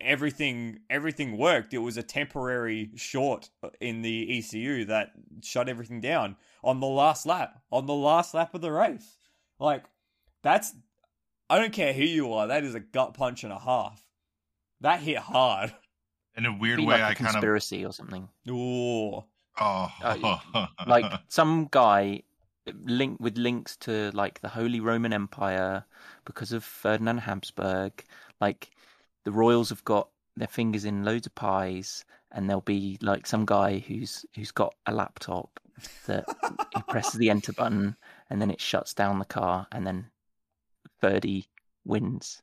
everything everything worked. It was a temporary short in the ECU that shut everything down on the last lap. On the last lap of the race. Like that's I don't care who you are, that is a gut punch and a half. That hit hard. In a weird way, like a I kind of conspiracy or something. Ooh. oh uh, Like some guy linked with links to like the Holy Roman Empire because of Ferdinand Habsburg. Like the royals have got their fingers in loads of pies, and there'll be like some guy who's who's got a laptop that he presses the enter button, and then it shuts down the car, and then Ferdy wins.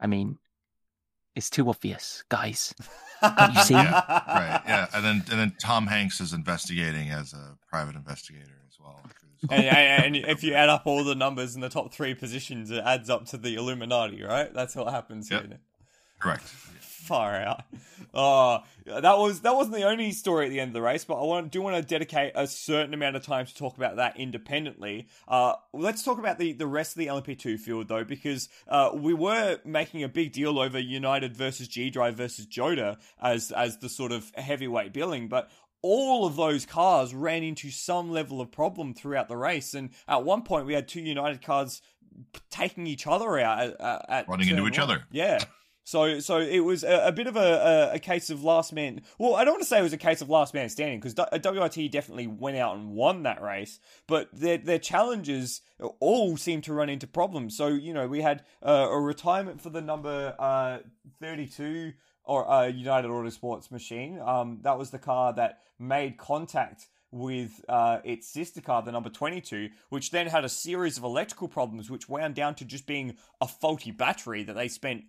I mean, it's too obvious, guys. you see? Yeah, right, yeah, and then and then Tom Hanks is investigating as a private investigator as well. and, and, and if you add up all the numbers in the top three positions, it adds up to the Illuminati, right? That's what happens Yep. here. Correct. Far out. Oh, that was that wasn't the only story at the end of the race, but I want do want to dedicate a certain amount of time to talk about that independently. Uh, let's talk about the the rest of the LMP2 field though, because uh, we were making a big deal over United versus G Drive versus Jota as as the sort of heavyweight billing, but all of those cars ran into some level of problem throughout the race, and at one point we had two United cars taking each other out at, at, at Running into turn each one. other. Yeah. So, so it was a, a bit of a, a, a case of last man. Well, I don't want to say it was a case of last man standing because WRT definitely went out and won that race, but their their challenges all seem to run into problems. So, you know, we had uh, a retirement for the number uh, thirty two or uh, United Autosports machine. Um, that was the car that made contact with uh, its sister car, the number 22, which then had a series of electrical problems, which wound down to just being a faulty battery that they spent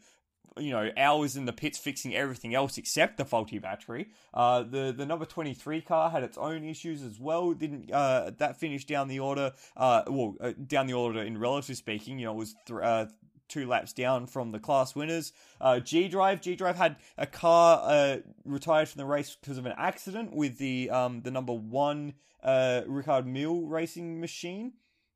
you know hours in the pits fixing everything else except the faulty battery. Uh, the the number twenty three car had its own issues as well. Didn't uh, that finish down the order? Uh, well, uh, down the order in relative speaking, you know, it was th- uh, two laps down from the class winners. Uh, G Drive, G Drive had a car uh, retired from the race because of an accident with the um, the number one uh, Richard Mille racing machine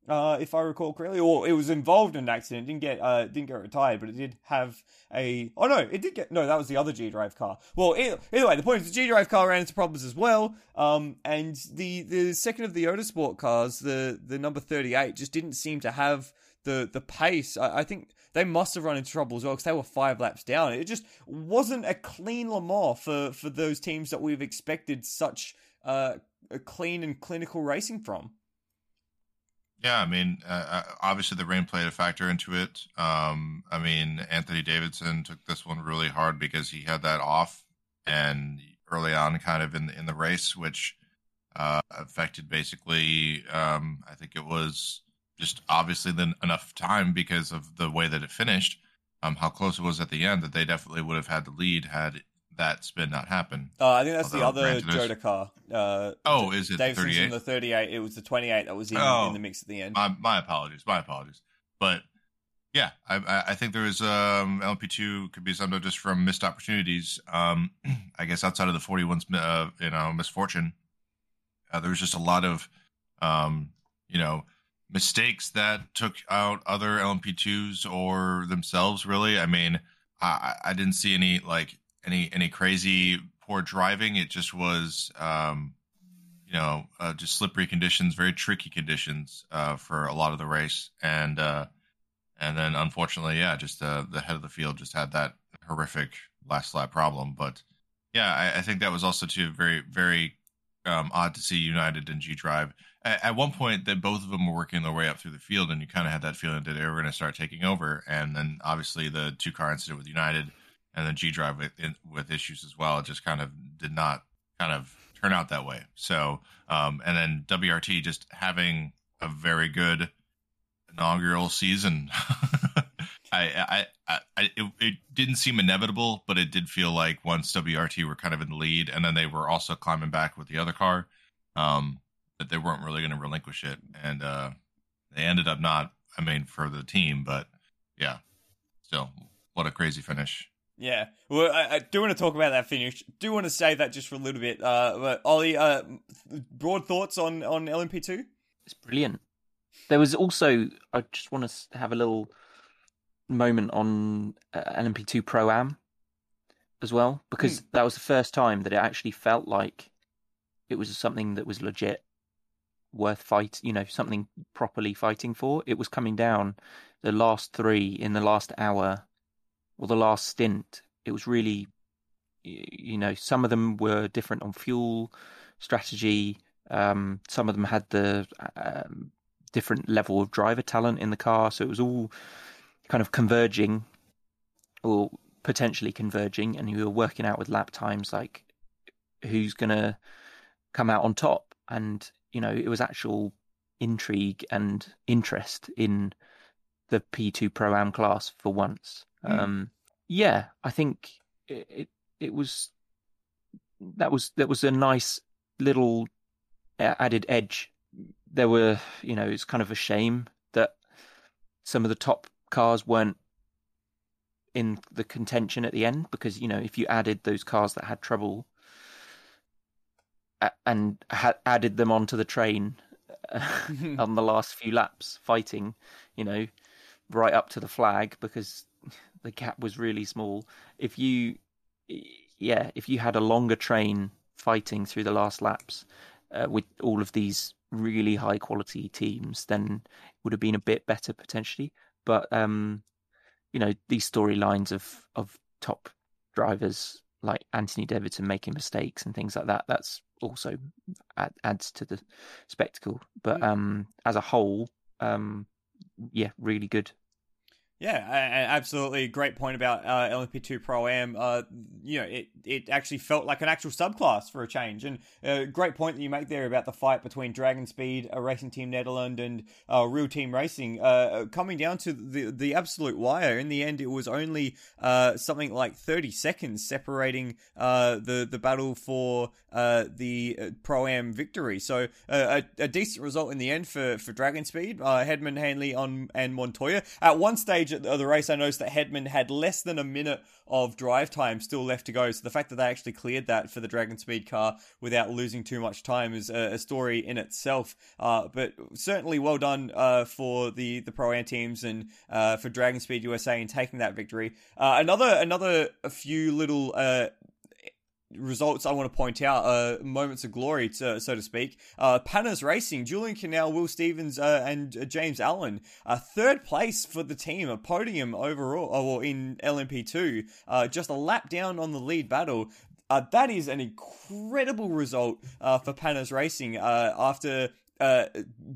uh, if I recall correctly, or it was involved in an accident. Didn't get uh, didn't get retired, but it did have a. Oh no, it did get no. That was the other G Drive car. Well, either, way, the point is the G Drive car ran into problems as well. Um, and the the second of the Autosport cars, the the number thirty eight, just didn't seem to have the the pace. I, I think they must have run into trouble as well because they were five laps down. It just wasn't a clean Le Mans for for those teams that we've expected such uh, a clean and clinical racing from. Yeah, I mean, uh, uh, obviously the rain played a factor into it. Um, I mean, Anthony Davidson took this one really hard because he had that off and early on, kind of in the, in the race, which uh, affected basically. Um, I think it was just obviously then enough time because of the way that it finished, um, how close it was at the end that they definitely would have had the lead had that spin not happen. Uh, I think that's the other car. Uh, Oh, is it the Davidson's 38? in the 38. It was the 28 that was in, Oh. in the mix at the end. My my apologies, my apologies. But yeah, I I, I think there was um LP two could be summed up just from missed opportunities. Um, I guess outside of the forty one's uh, you know misfortune, uh, there was just a lot of um you know mistakes that took out other LMP twos or themselves. Really, I mean, I I didn't see any like any any crazy poor driving. It just was um you know, uh, just slippery conditions, very tricky conditions uh, for a lot of the race, and uh, and then unfortunately, yeah, just uh, the head of the field just had that horrific last lap problem. But yeah, I, I think that was also too very very um, odd to see United and G Drive. At, at, one point, that both of them were working their way up through the field, and you kind of had that feeling that they were going to start taking over. And then obviously the two car incident with United and then G Drive with, with issues as well, it just kind of did not kind of turn out that way. So, um, and then WRT just having a very good inaugural season. I, I, I, it, it, didn't seem inevitable, but it did feel like once WRT were kind of in the lead, and then they were also climbing back with the other car, um, that they weren't really going to relinquish it, and uh, they ended up not. I mean, for the team, but yeah, still, what a crazy finish. Yeah, well, I, I, do want to talk about that finish. Do want to say that just for a little bit. Uh, but Ollie, uh, broad thoughts on on LMP two? It's brilliant. There was also I just want to have a little moment on uh, LMP2 Pro Am as well because mm. that was the first time that it actually felt like it was something that was legit worth fight you know something properly fighting for it was coming down the last 3 in the last hour or the last stint it was really you know some of them were different on fuel strategy um, some of them had the um, different level of driver talent in the car so it was all kind of converging or potentially converging and you were working out with lap times like who's going to come out on top and you know it was actual intrigue and interest in the P2 Pro Am class for once. Mm. Um, yeah, I think it, it, it was that was that was a nice little added edge. There were, you know, it's kind of a shame that some of the top cars weren't in the contention at the end because you know if you added those cars that had trouble and had added them onto the train on the last few laps fighting you know right up to the flag because the gap was really small if you yeah if you had a longer train fighting through the last laps uh, with all of these really high quality teams then it would have been a bit better potentially but um, you know, these storylines of of top drivers like Anthony Davidson making mistakes and things like that, that's also add, adds to the spectacle. But um, as a whole, um, yeah, really good. Yeah, absolutely. Great point about uh, LMP2 Pro Am. Uh, you know, it, it actually felt like an actual subclass for a change. And uh, great point that you make there about the fight between Dragon Speed, a Racing Team Netherlands, and uh, Real Team Racing. Uh, coming down to the the absolute wire, in the end, it was only uh, something like 30 seconds separating the, the battle for the Pro Am victory. So a, a, decent result in the end for, for Dragon Speed. Hedman, Hanley, on, and Montoya. At one stage, stage of the race, I noticed that Hedman had less than a minute of drive time still left to go. So the fact that they actually cleared that for the Dragon Speed car without losing too much time is a, a story in itself. Uh, but certainly well done uh, for the the pro am teams and uh, for Dragon Speed USA in taking that victory. Uh, another another a few little uh, results I want to point out, uh, moments of glory, to, so to speak. Uh, Panis Racing, Julien Canal, Will Stevens, uh, and uh, James Allen, uh, third place for the team, a podium overall, or in LMP2, uh, just a lap down on the lead battle. Uh, that is an incredible result uh, for Panis Racing uh, after uh,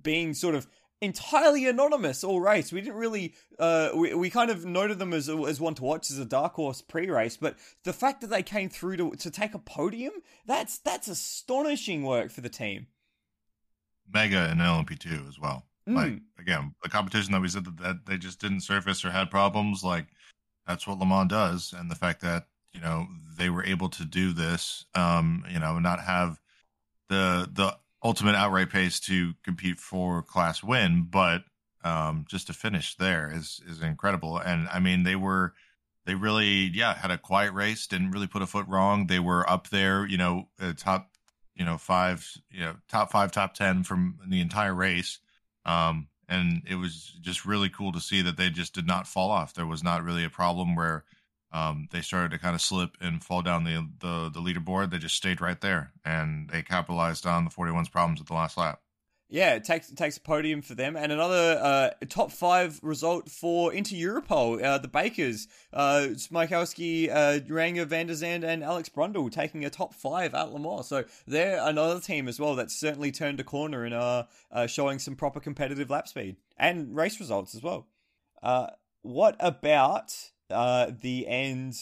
being sort of entirely anonymous all race. We didn't really, uh, we, we kind of noted them as, as one to watch as a dark horse pre-race, but the fact that they came through to, to take a podium, that's, that's astonishing work for the team. Mega and LMP2 as well. Mm. Like, again, the competition that we said that, that they just didn't surface or had problems, like, that's what Le Mans does. And the fact that, you know, they were able to do this, um, you know, not have the, the ultimate outright pace to compete for class win, but um, just to finish there is is incredible. And I mean, they were they really yeah had a quiet race, didn't really put a foot wrong. They were up there, you know, uh, top you know five, you know, top five, top ten from the entire race. Um, and it was just really cool to see that they just did not fall off. There was not really a problem where um, they started to kind of slip and fall down the, the the leaderboard. They just stayed right there, and they capitalized on the 41's problems at the last lap. yeah, it takes it takes a podium for them, and another uh, top five result for Inter Europol. Uh, the Bakers, uh, Smiechowski, uh, Renger van der Zande, and Alex Brundle taking a top five at Le Mans. So they're another team as well that's certainly turned a corner and are uh, showing some proper competitive lap speed and race results as well. Uh, what about uh, the end?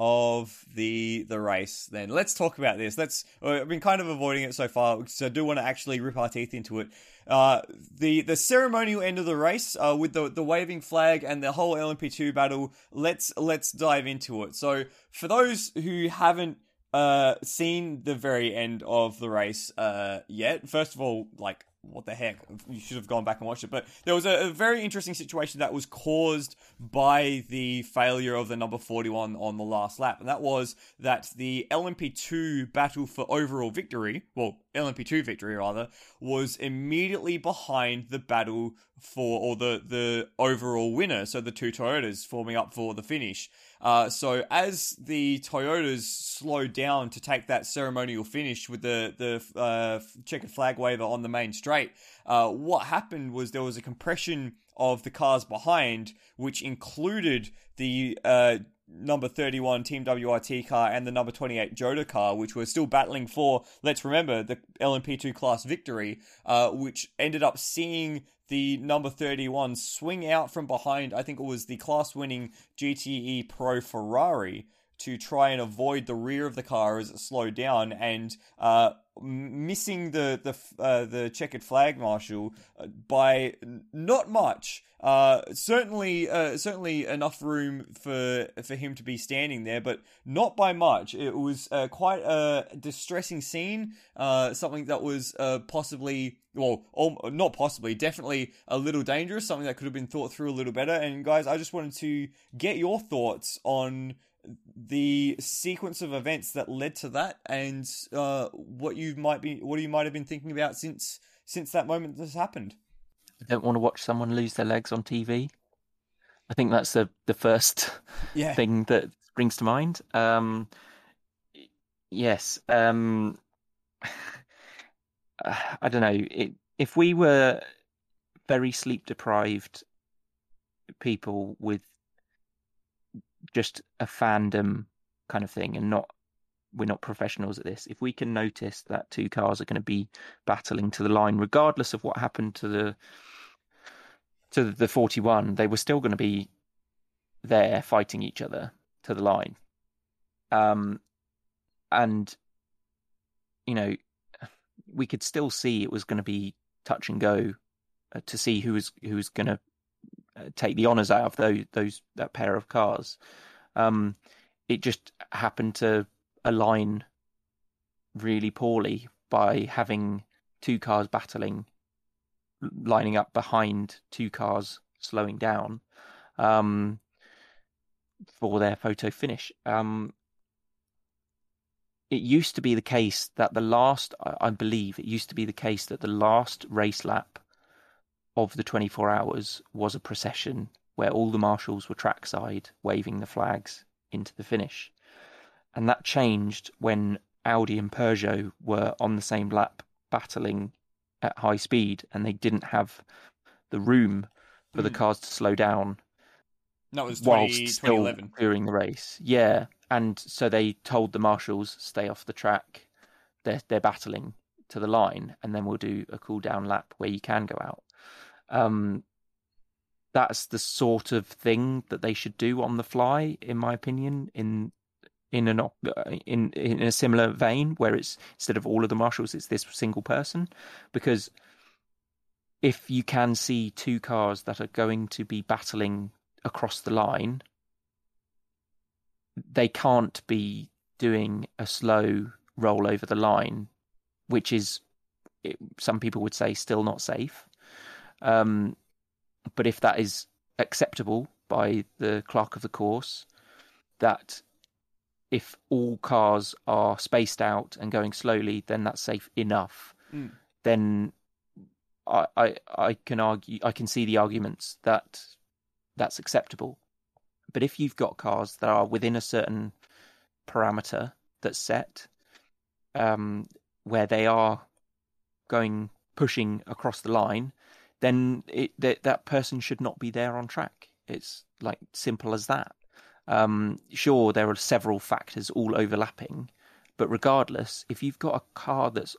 of the the race then. Let's talk about this. Let's i've been kind of avoiding it so far so i do want to actually rip our teeth into it. Uh, the the ceremonial end of the race uh, with the the waving flag and the whole lmp2 battle let's let's dive into it. So for those who haven't uh, seen the very end of the race uh, yet first of all like what the heck? You should have gone back and watched it. But there was a, a, very interesting situation that was caused by the failure of the number 41 on the last lap. And that was that the LMP2 battle for overall victory, well, LMP2 victory rather, was immediately behind the battle for, or the, the overall winner. So the two Toyotas forming up for the finish. Uh, so as the Toyotas slowed down to take that ceremonial finish with the the uh, checkered flag waver on the main straight, uh, what happened was there was a compression of the cars behind, which included the uh, number 31 Team WRT car and the number 28 Jota car, which were still battling for, let's remember, the LMP2 class victory, uh, which ended up seeing the number 31 swing out from behind, I think it was the class winning GTE Pro Ferrari, to try and avoid the rear of the car as it slowed down and uh, missing the the uh, the checkered flag marshal uh, by not much. Uh, certainly, uh, certainly enough room for for him to be standing there, but not by much. It was uh, quite a distressing scene. Uh, something that was possibly, well, not possibly, definitely a little dangerous. Something that could have been thought through a little better. And guys, I just wanted to get your thoughts on the sequence of events that led to that and uh, what you might be what you might have been thinking about since since that moment has happened. I don't want to watch someone lose their legs on TV. I think that's the the first yeah. thing that brings to mind. Um, yes, um, I don't know. It, if we were very sleep deprived people with just a fandom kind of thing and not we're not professionals at this. If we can notice that two cars are going to be battling to the line, regardless of what happened to the to the 41, they were still going to be there fighting each other to the line. Um, and you know, we could still see it was going to be touch and go uh, to see who was who was going to take the honours out of those those that pair of cars. Um, it just happened to align really poorly by having two cars battling, lining up behind two cars slowing down um, for their photo finish. Um, it used to be the case that the last, I believe, it used to be the case that the last race lap of the 24 hours was a procession where all the marshals were trackside waving the flags into the finish. And that changed when Audi and Peugeot were on the same lap battling at high speed and they didn't have the room for mm. the cars to slow down. That was 20, whilst still during the race. Yeah. And so they told the marshals, stay off the track. They're, they're battling to the line and then we'll do a cool down lap where you can go out. Um, that's the sort of thing that they should do on the fly, in my opinion. In in an in in a similar vein, where it's instead of all of the marshals, it's this single person, because if you can see two cars that are going to be battling across the line, they can't be doing a slow roll over the line, which is some people would say still not safe. Um, but if that is acceptable by the clerk of the course, that if all cars are spaced out and going slowly, then that's safe enough. Mm. Then I, I I can argue I can see the arguments that that's acceptable. But if you've got cars that are within a certain parameter that's set, um, where they are going pushing across the line, then it, that that person should not be there on track. It's like simple as that. Um, sure, there are several factors all overlapping, but regardless, if you've got a car that's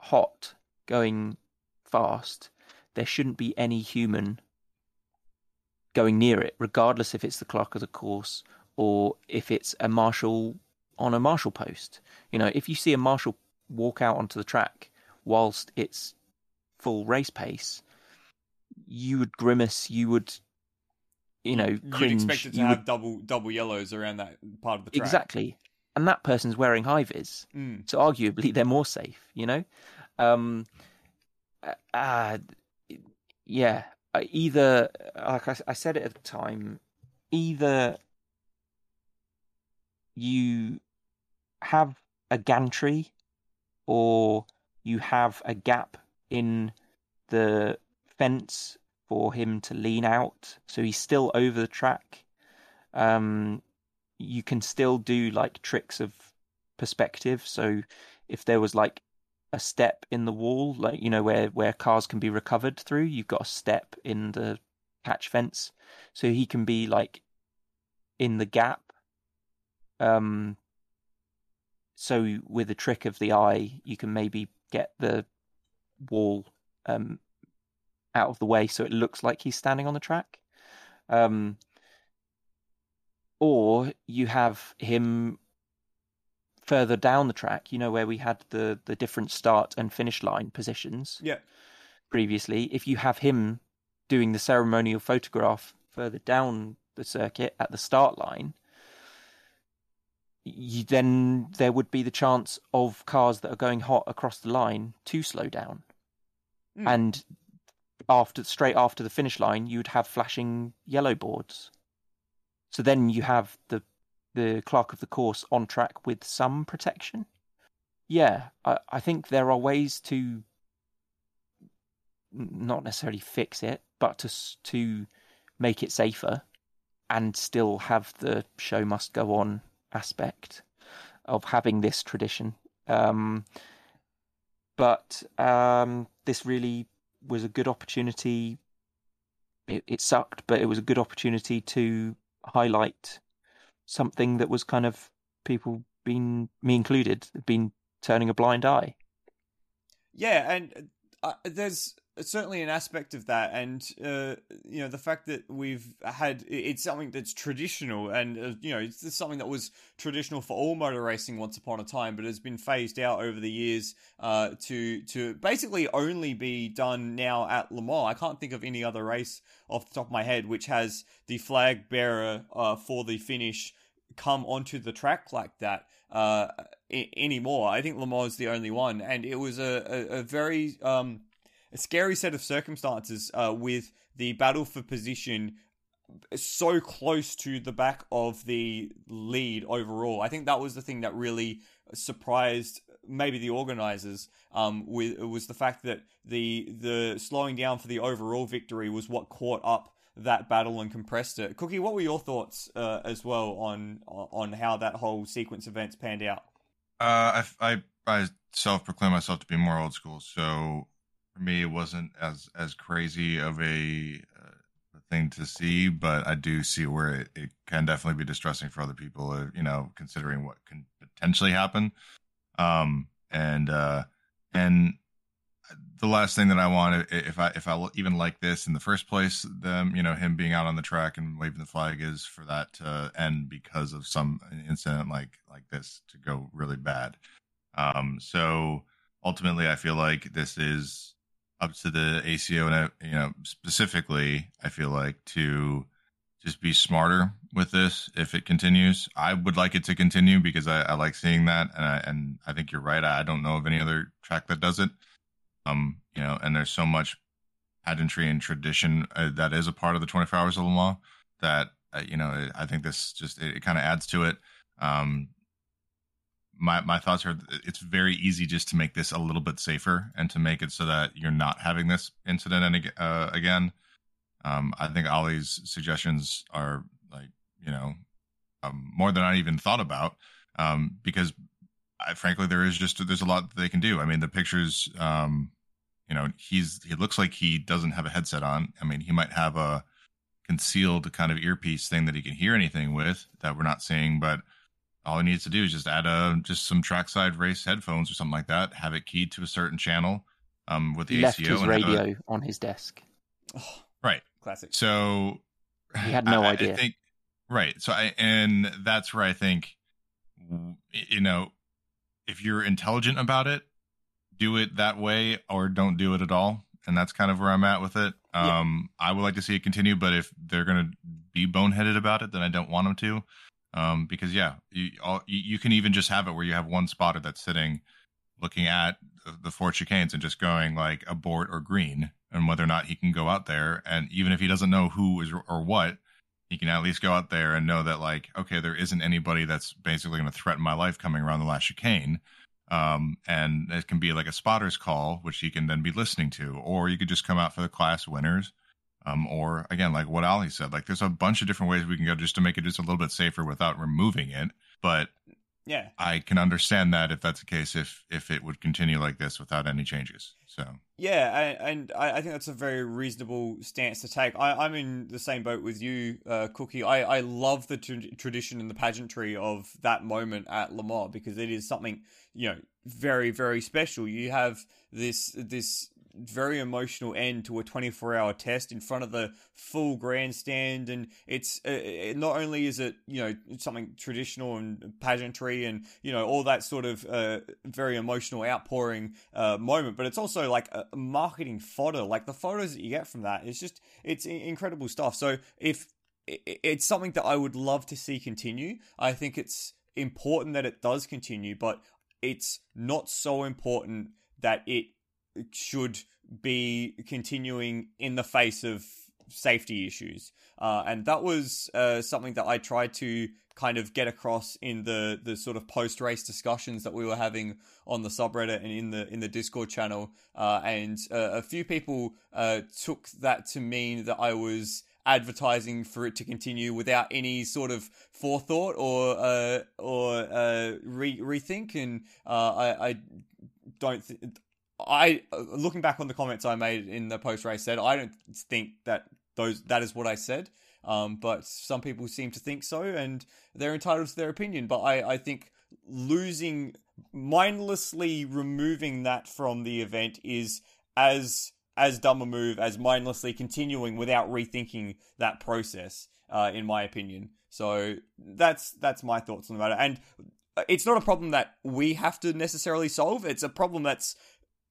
hot going fast, there shouldn't be any human going near it, regardless if it's the clerk of the course or if it's a marshal on a marshal post. You know, if you see a marshal walk out onto the track whilst it's full race pace, you would grimace, you would, you know, cringe. You'd expect it to you have would- double double yellows around that part of the track. exactly, and that person's wearing high vis, Mm. so arguably they're more safe. You know, um, uh, uh, yeah. uh, Either, like I, I said it at the time, either you have a gantry or you have a gap in the fence for him to lean out. So he's still over the track. Um you can still do like tricks of perspective. So if there was like a step in the wall like you know where where cars can be recovered through you've got a step in the catch fence. So he can be like in the gap. Um so with a trick of the eye you can maybe get the wall um out of the way so it looks like he's standing on the track um or you have him further down the track you know where we had the the different start and finish line positions Yeah. previously if you have him doing the ceremonial photograph further down the circuit at the start line you, then there would be the chance of cars that are going hot across the line to slow down Mm. and after straight after the finish line you would have flashing yellow boards. So then you have the the clerk of the course on track with some protection. Yeah i, I think there are ways to not necessarily fix it but to to make it safer and still have the show must go on aspect of having this tradition. Um but um this really was a good opportunity it, it sucked but it was a good opportunity to highlight something that was kind of people been me included been turning a blind eye. Yeah, and uh, there's certainly an aspect of that, and uh, you know the fact that we've had it's something that's traditional, and uh, you know it's something that was traditional for all motor racing once upon a time, but has been phased out over the years uh, to to basically only be done now at Le Mans. I can't think of any other race off the top of my head which has the flag bearer uh, for the finish come onto the track like that uh, I- anymore. I think Le Mans is the only one, and it was a, a, a very um, a scary set of circumstances uh, with the battle for position so close to the back of the lead overall. I think that was the thing that really surprised maybe the organizers um with was the fact that the the slowing down for the overall victory was what caught up that battle and compressed it. Cookie, what were your thoughts uh, as well on on how that whole sequence of events panned out? Uh, I, I, I self-proclaim myself to be more old school, so for me, it wasn't as as crazy of a, uh, thing to see, but I do see where it, it can definitely be distressing for other people. Uh, you know, considering what can potentially happen. Um, and uh, and the last thing that I want, if I if I even like this in the first place, them, you know, him being out on the track and waving the flag is for that to end because of some incident like like this to go really bad. Um, so ultimately, I feel like this is up to the ACO and you know specifically, I feel like to just be smarter with this if it continues. I would like it to continue because I, I like seeing that, and I, and I think you're right. I don't know of any other track that does it. Um, you know, and there's so much pageantry and tradition uh, that is a part of the 24 hours of Le Mans that uh, you know I think this just it, it kind of adds to it. Um, my my thoughts are it's very easy just to make this a little bit safer and to make it so that you're not having this incident uh, again. Um, I think Ollie's suggestions are like you know um, more than I even thought about um, because I, frankly there is just there's a lot that they can do. I mean the pictures um, you know, he's he looks like he doesn't have a headset on. I mean, he might have a concealed kind of earpiece thing that he can hear anything with that we're not seeing, but all he needs to do is just add a just some trackside race headphones or something like that, have it keyed to a certain channel um, with the He left ACO his and have a- radio on his desk. Oh, right. classic. So He had no I- I- idea. I think right. So I and that's where I think you know if you're intelligent about it, do it that way or don't do it at all. And that's kind of where I'm at with it. Yeah. Um, I would like to see it continue, but if they're going to be boneheaded about it, then I don't want them to. Um, because yeah, you, all, you can even just have it where you have one spotter that's sitting looking at the- the four chicanes and just going like abort or green and whether or not he can go out there. And even if he doesn't know who is or what he can at least go out there and know that like okay there isn't anybody that's basically going to threaten my life coming around the last chicane. Um and it can be like a spotter's call which he can then be listening to. Or you could just come out for the class winners um or again like what Ollie said like there's a bunch of different ways we can go just to make it just a little bit safer without removing it but Yeah. I can understand that if that's the case, if if it would continue like this without any changes. So Yeah, and, and I, I think that's a very reasonable stance to take. I, I'm in the same boat with you, uh, Cookie. I, I love the tra- tradition and the pageantry of that moment at Le Mans because it is something you know very very special. You have this this very emotional end to a 24 hour test in front of the full grandstand. And it's uh, not only is it you know something traditional and pageantry and you know all that sort of uh, very emotional outpouring uh, moment but it's also like a marketing fodder. Like the photos that you get from that it's just it's incredible stuff. So if it's something that I would love to see continue. I think it's important that it does continue but it's not so important that it should be continuing in the face of safety issues. Uh, and that was uh, something that I tried to kind of get across in the the sort of post race discussions that we were having on the subreddit and in the in the Discord channel. Uh, and uh, a few people uh, took that to mean that I was advertising for it to continue without any sort of forethought or uh, or re- rethink. And I, I don't. Th- I looking back on the comments I made in the post race said I don't think that those that is what I said. Um, but some people seem to think so, and they're entitled to their opinion. But I, I think losing, mindlessly removing that from the event is as as dumb a move as mindlessly continuing without rethinking that process. Uh, in my opinion, so that's that's my thoughts on the matter. And it's not a problem that we have to necessarily solve. It's a problem that's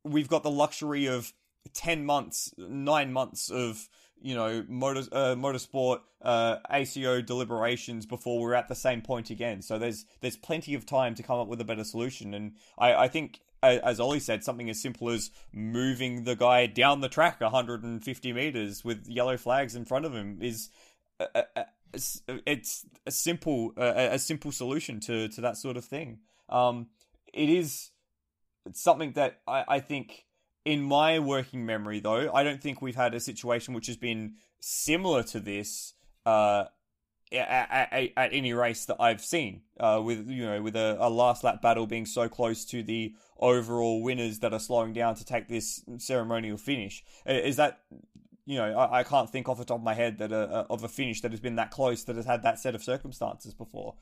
we've got the luxury of 10 months 9 months of you know motor uh, motorsport uh, ACO deliberations before we're at the same point again. So there's there's plenty of time to come up with a better solution. And I, I think as Ollie said something as simple as moving the guy down the track 150 meters with yellow flags in front of him is a, it's a simple a simple solution to to that sort of thing. Um it is it's something that I, I think in my working memory though i don't think we've had a situation which has been similar to this uh at, at, at any race that I've seen, uh, with you know, with a, a last lap battle being so close to the overall winners that are slowing down to take this ceremonial finish, is that you know I, I can't think off the top of my head that a, of a finish that has been that close that has had that set of circumstances before.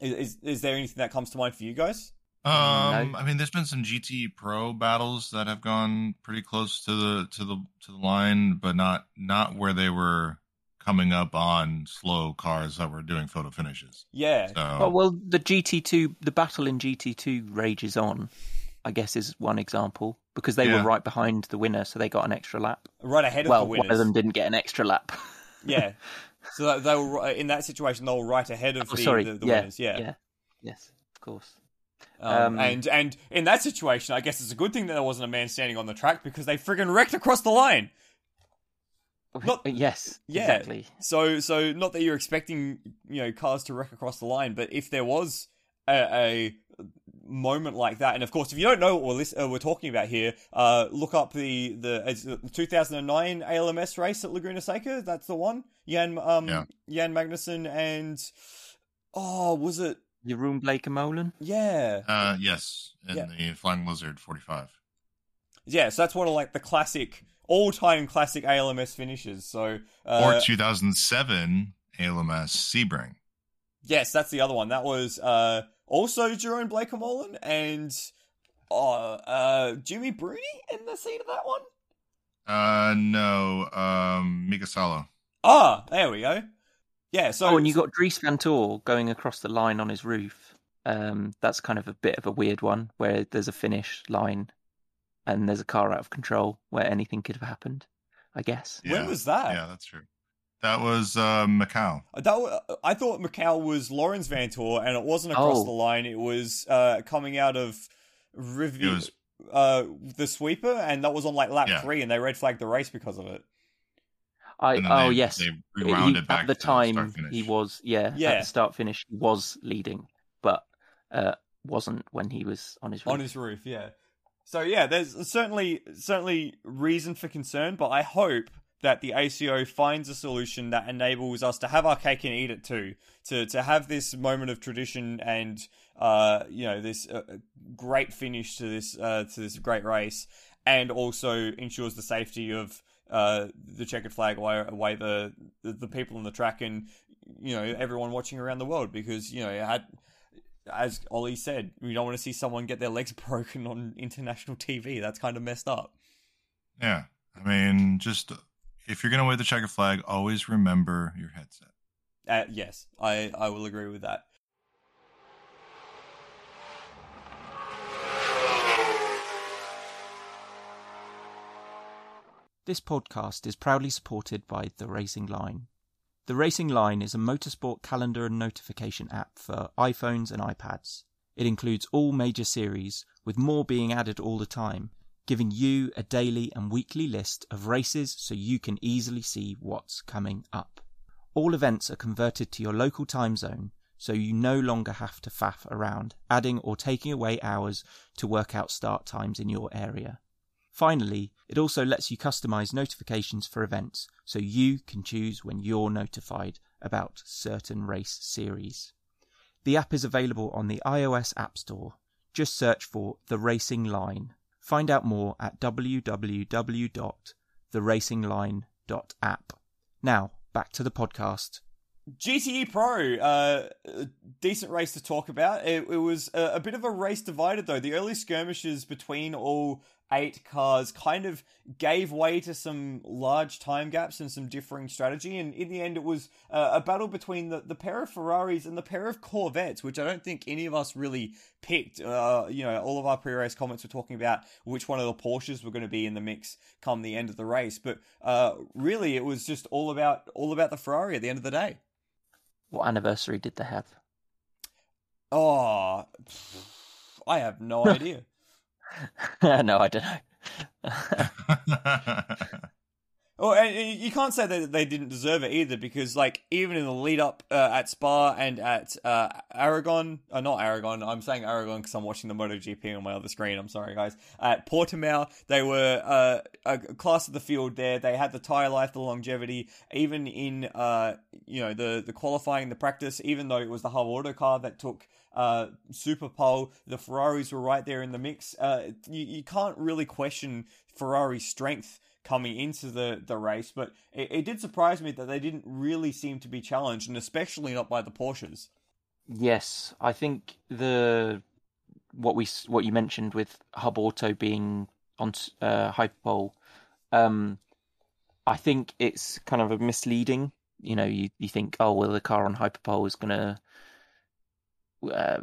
Is, is is there anything that comes to mind for you guys? Um, I mean, there's been some GT Pro battles that have gone pretty close to the to the to the line, but not not where they were coming up on slow cars that were doing photo finishes. Yeah, So Oh, well, the GT2, the battle in GT2 rages on, I guess, is one example because they Yeah. were right behind the winner, so they got an extra lap. right ahead of well, the winners. one of them didn't get an extra lap. Yeah, so they were ri- in that situation. They were right ahead of oh, the, sorry. the, the yeah, winners. Yeah, yeah, yes, of course. Um, Um, and and in that situation, I guess it's a good thing that there wasn't a man standing on the track because they friggin' wrecked across the line. Not- yes, Yeah. exactly. So so not that you're expecting you know cars to wreck across the line, but if there was a, a moment like that, and of course, if you don't know what we're, lis- uh, we're talking about here, uh, look up the the it's the 2009 ALMS race at Laguna Seca. That's the one. Jan um Yeah. Jan Magnussen and oh was it Jeroen Bleekemolen. yeah uh, yes, in Yeah. the Flying Lizard 45. Yeah, so that's one of like the classic, all-time classic ALMS finishes. So uh, or 2007 ALMS Sebring. Yes, that's the other one. That was uh, also Jeroen Bleekemolen and uh, uh, Jimmy Bruni in the seat of that one. Uh, no, um, Mika Salo. Ah, there we go. Yeah, so Oh, and you got Dries Vanthoor going across the line on his roof. Um, that's kind of a bit of a weird one where there's a finish line and there's a car out of control where anything could have happened, I guess. when was that? Yeah, that's true. That was uh, Macau. Uh, That wa- I thought Macau was Laurens Vanthoor, and it wasn't across Oh. the line. It was uh, coming out of Rivi- It was- uh, the sweeper, and that was on like lap Yeah. three, and they red flagged the race because of it. I And then oh they- yes, they He- it back at the to start time he was yeah, Yeah. at the start finish he was leading, but uh, wasn't when he was on his roof. on his roof. Yeah. So yeah, there's certainly certainly reason for concern, but I hope that the ACO finds a solution that enables us to have our cake and eat it too. To to have this moment of tradition and uh you know this uh, great finish to this uh to this great race, and also ensures the safety of uh the checkered flag away, away the, the the people on the track and you know everyone watching around the world because you know had as Ollie said, we don't want to see someone get their legs broken on international TV. That's kind of messed up. Yeah, I mean, just if you're gonna wave the checker flag, always remember your headset. Uh, yes, I, I will agree with that. This podcast is proudly supported by The Racing Line. The Racing Line is a motorsport calendar and notification app for iPhones and iPads. It includes all major series, with more being added all the time, giving you a daily and weekly list of races so you can easily see what's coming up. All events are converted to your local time zone, so you no longer have to faff around, adding or taking away hours to work out start times in your area. Finally, it also lets you customize notifications for events so you can choose when you're notified about certain race series. The app is available on the iOS App Store. Just search for The Racing Line. Find out more at www.theracingline.app. Now, back to the podcast. GTE Pro, uh, a decent race to talk about. It, it was a, a bit of a race divided though. The early skirmishes between all eight cars kind of gave way to some large time gaps and some differing strategy. And in the end, it was uh, a battle between the, the pair of Ferraris and the pair of Corvettes, which I don't think any of us really picked. Uh, you know, all of our pre-race comments were talking about which one of the Porsches were going to be in the mix come the end of the race. But uh, really, it was just all about all about the Ferrari at the end of the day. What anniversary did they have? Oh, I have no idea. no, I don't know. And and you can't say that they didn't deserve it either, because like even in the lead up uh, at Spa and at uh, Aragon, uh, not Aragon, I'm saying Aragon because I'm watching the MotoGP on my other screen. I'm sorry, guys. At Portimao, they were uh, a class of the field there. They had the tire life, the longevity, even in uh, you know the the qualifying, the practice. Even though it was the HubAuto car that took uh, Super Pole, the Ferraris were right there in the mix. Uh, you, you can't really question Ferrari's strength coming into the, the race, but it, it did surprise me that they didn't really seem to be challenged, and especially not by the Porsches. Yes, I think the what we what you mentioned with HubAuto being on uh, Hyperpole, um, I think it's kind of a misleading. You know, you you think, oh well, the car on Hyperpole is gonna uh,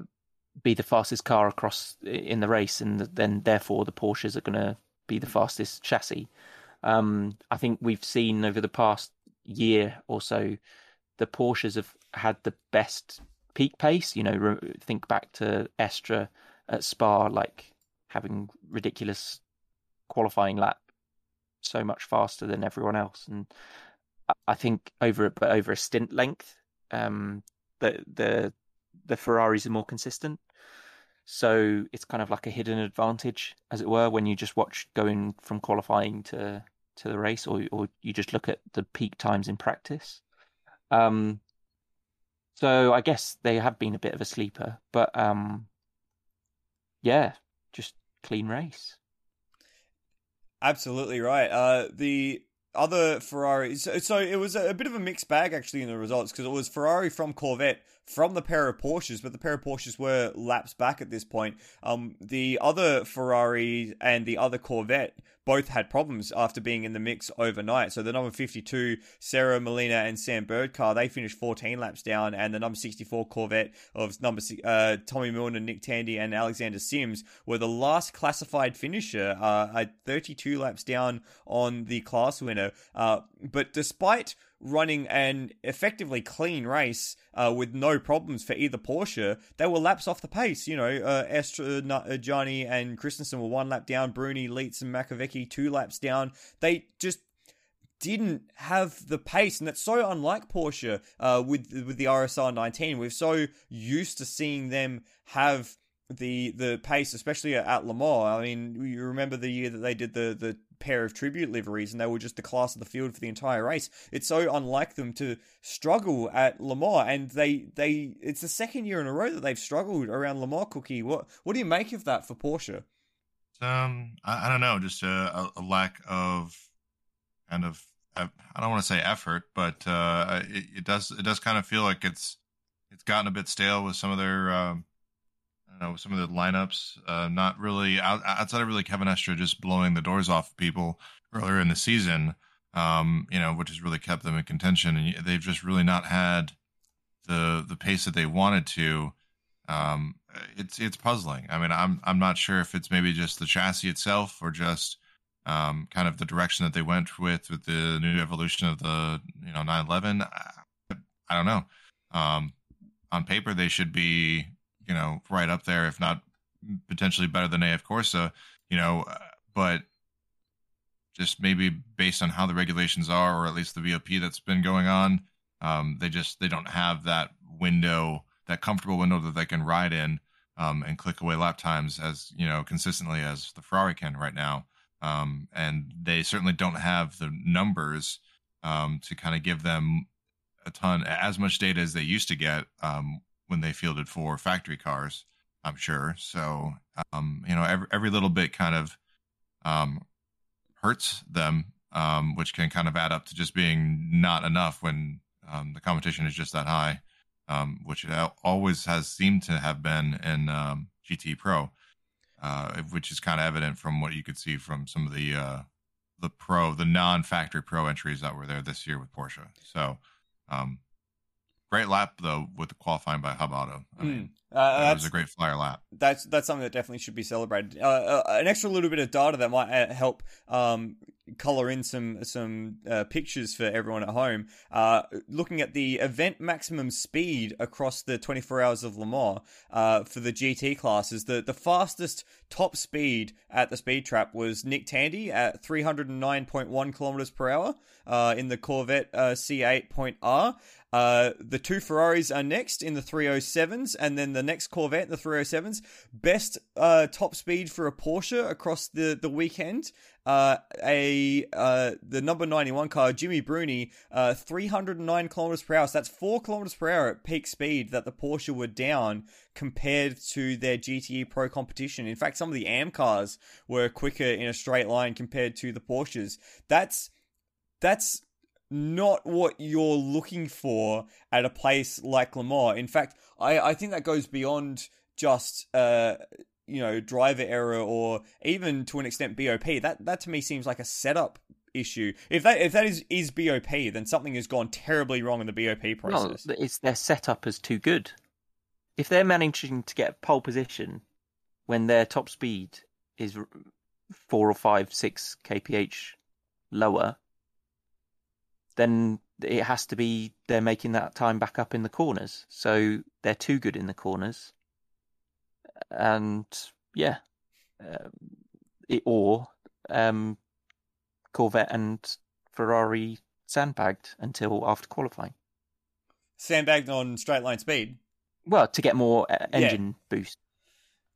be the fastest car across in the race, and then therefore the Porsches are gonna be the fastest chassis. Um, I think we've seen over the past year or so, the Porsches have had the best peak pace. You know, think back to Estre at Spa, like having ridiculous qualifying lap, so much faster than everyone else. And I- I think over over a stint length, um, the the the Ferraris are more consistent. So it's kind of like a hidden advantage, as it were, when you just watch going from qualifying to to the race, or or you just look at the peak times in practice. Um, so I guess they have been a bit of a sleeper, but um, yeah, just clean race. Absolutely right. Uh, the other Ferrari, so, so it was a, a bit of a mixed bag actually in the results because it was Ferrari from Corvette from the pair of Porsches, but the pair of Porsches were laps back at this point. Um, the other Ferrari and the other Corvette both had problems after being in the mix overnight. So the number 52, Serra Molina and Sam Bird car, they finished 14 laps down, and the number 64 Corvette of number uh, Tommy Milner, Nick Tandy, and Alexander Sims were the last classified finisher uh, at 32 laps down on the class winner. Uh, but despite running an effectively clean race uh, with no problems for either Porsche. They were laps off the pace. You know, uh, Estre, uh, Jani, and Christensen were one lap down. Bruni, Lietz, and Makowiecki two laps down. They just didn't have the pace, and that's so unlike Porsche uh, with with the RSR 19. We're so used to seeing them have the the pace, especially at Le Mans. I mean, you remember the year that they did the the pair of tribute liveries and they were just the class of the field for the entire race. It's so unlike them to struggle at Le Mans and they they it's the second year in a row that they've struggled around Le Mans cookie. What what do you make of that for Porsche? Um I, I don't know, just a, a, lack of kind of I don't want to say effort, but uh it, it does it does kind of feel like it's it's gotten a bit stale with some of their um know some of the lineups. Uh, not really out, outside of really Kevin Estre just blowing the doors off people earlier in the season. Um, you know, which has really kept them in contention, and they've just really not had the the pace that they wanted to. Um, it's it's puzzling. I mean, I'm I'm not sure if it's maybe just the chassis itself or just um, kind of the direction that they went with with the new evolution of the you know 911. I, I don't know. Um, on paper, they should be you know, right up there, if not potentially better than AF Corsa, you know, uh, but just maybe based on how the regulations are, or at least the BOP that's been going on, um, they just they don't have that window, that comfortable window that they can ride in um, and click away lap times as you know consistently as the Ferrari can right now. Um, and they certainly don't have the numbers um, to kind of give them a ton as much data as they used to get um, when they fielded four factory cars. I'm sure. So, um, you know, every every little bit kind of um, hurts them, um, which can kind of add up to just being not enough when um, the competition is just that high, um, which it always has seemed to have been in um, GT Pro, uh, which is kind of evident from what you could see from some of the uh, the pro, the non-factory pro entries that were there this year with Porsche. So, um, Great lap though with the qualifying by HubAuto. I hmm. mean, mm. uh, that was a great flyer lap. That's that's something that definitely should be celebrated. Uh, uh, an extra little bit of data that might uh, help um, color in some some uh, pictures for everyone at home. Uh, looking at the event maximum speed across the 24 hours of Le Mans uh, for the GT classes, the the fastest top speed at the speed trap was Nick Tandy at 309.1 kilometers per hour uh, in the Corvette uh, C8.R. Uh, the two Ferraris are next in the 307s, and then the next Corvette, in the 307s. Best uh, top speed for a Porsche across the, the weekend. Uh, a uh, the number 91 car, Jimmy Bruni, uh, 309 kilometers per hour. So that's four kilometers per hour at peak speed that the Porsche were down compared to their GTE Pro competition. In fact, some of the AM cars were quicker in a straight line compared to the Porsches. That's that's not what you're looking for at a place like Le Mans. In fact, I, I think that goes beyond just uh, you know driver error or even to an extent BOP. That that to me seems like a setup issue. If that if that is is BOP, then something has gone terribly wrong in the BOP process. No, it's their setup as too good. If they're managing to get pole position when their top speed is four or five, six kph lower, then it has to be they're making that time back up in the corners. So they're too good in the corners, and yeah, um, it, or um, Corvette and Ferrari sandbagged until after qualifying. Sandbagged on straight line speed. Well, to get more uh, engine yeah. boost.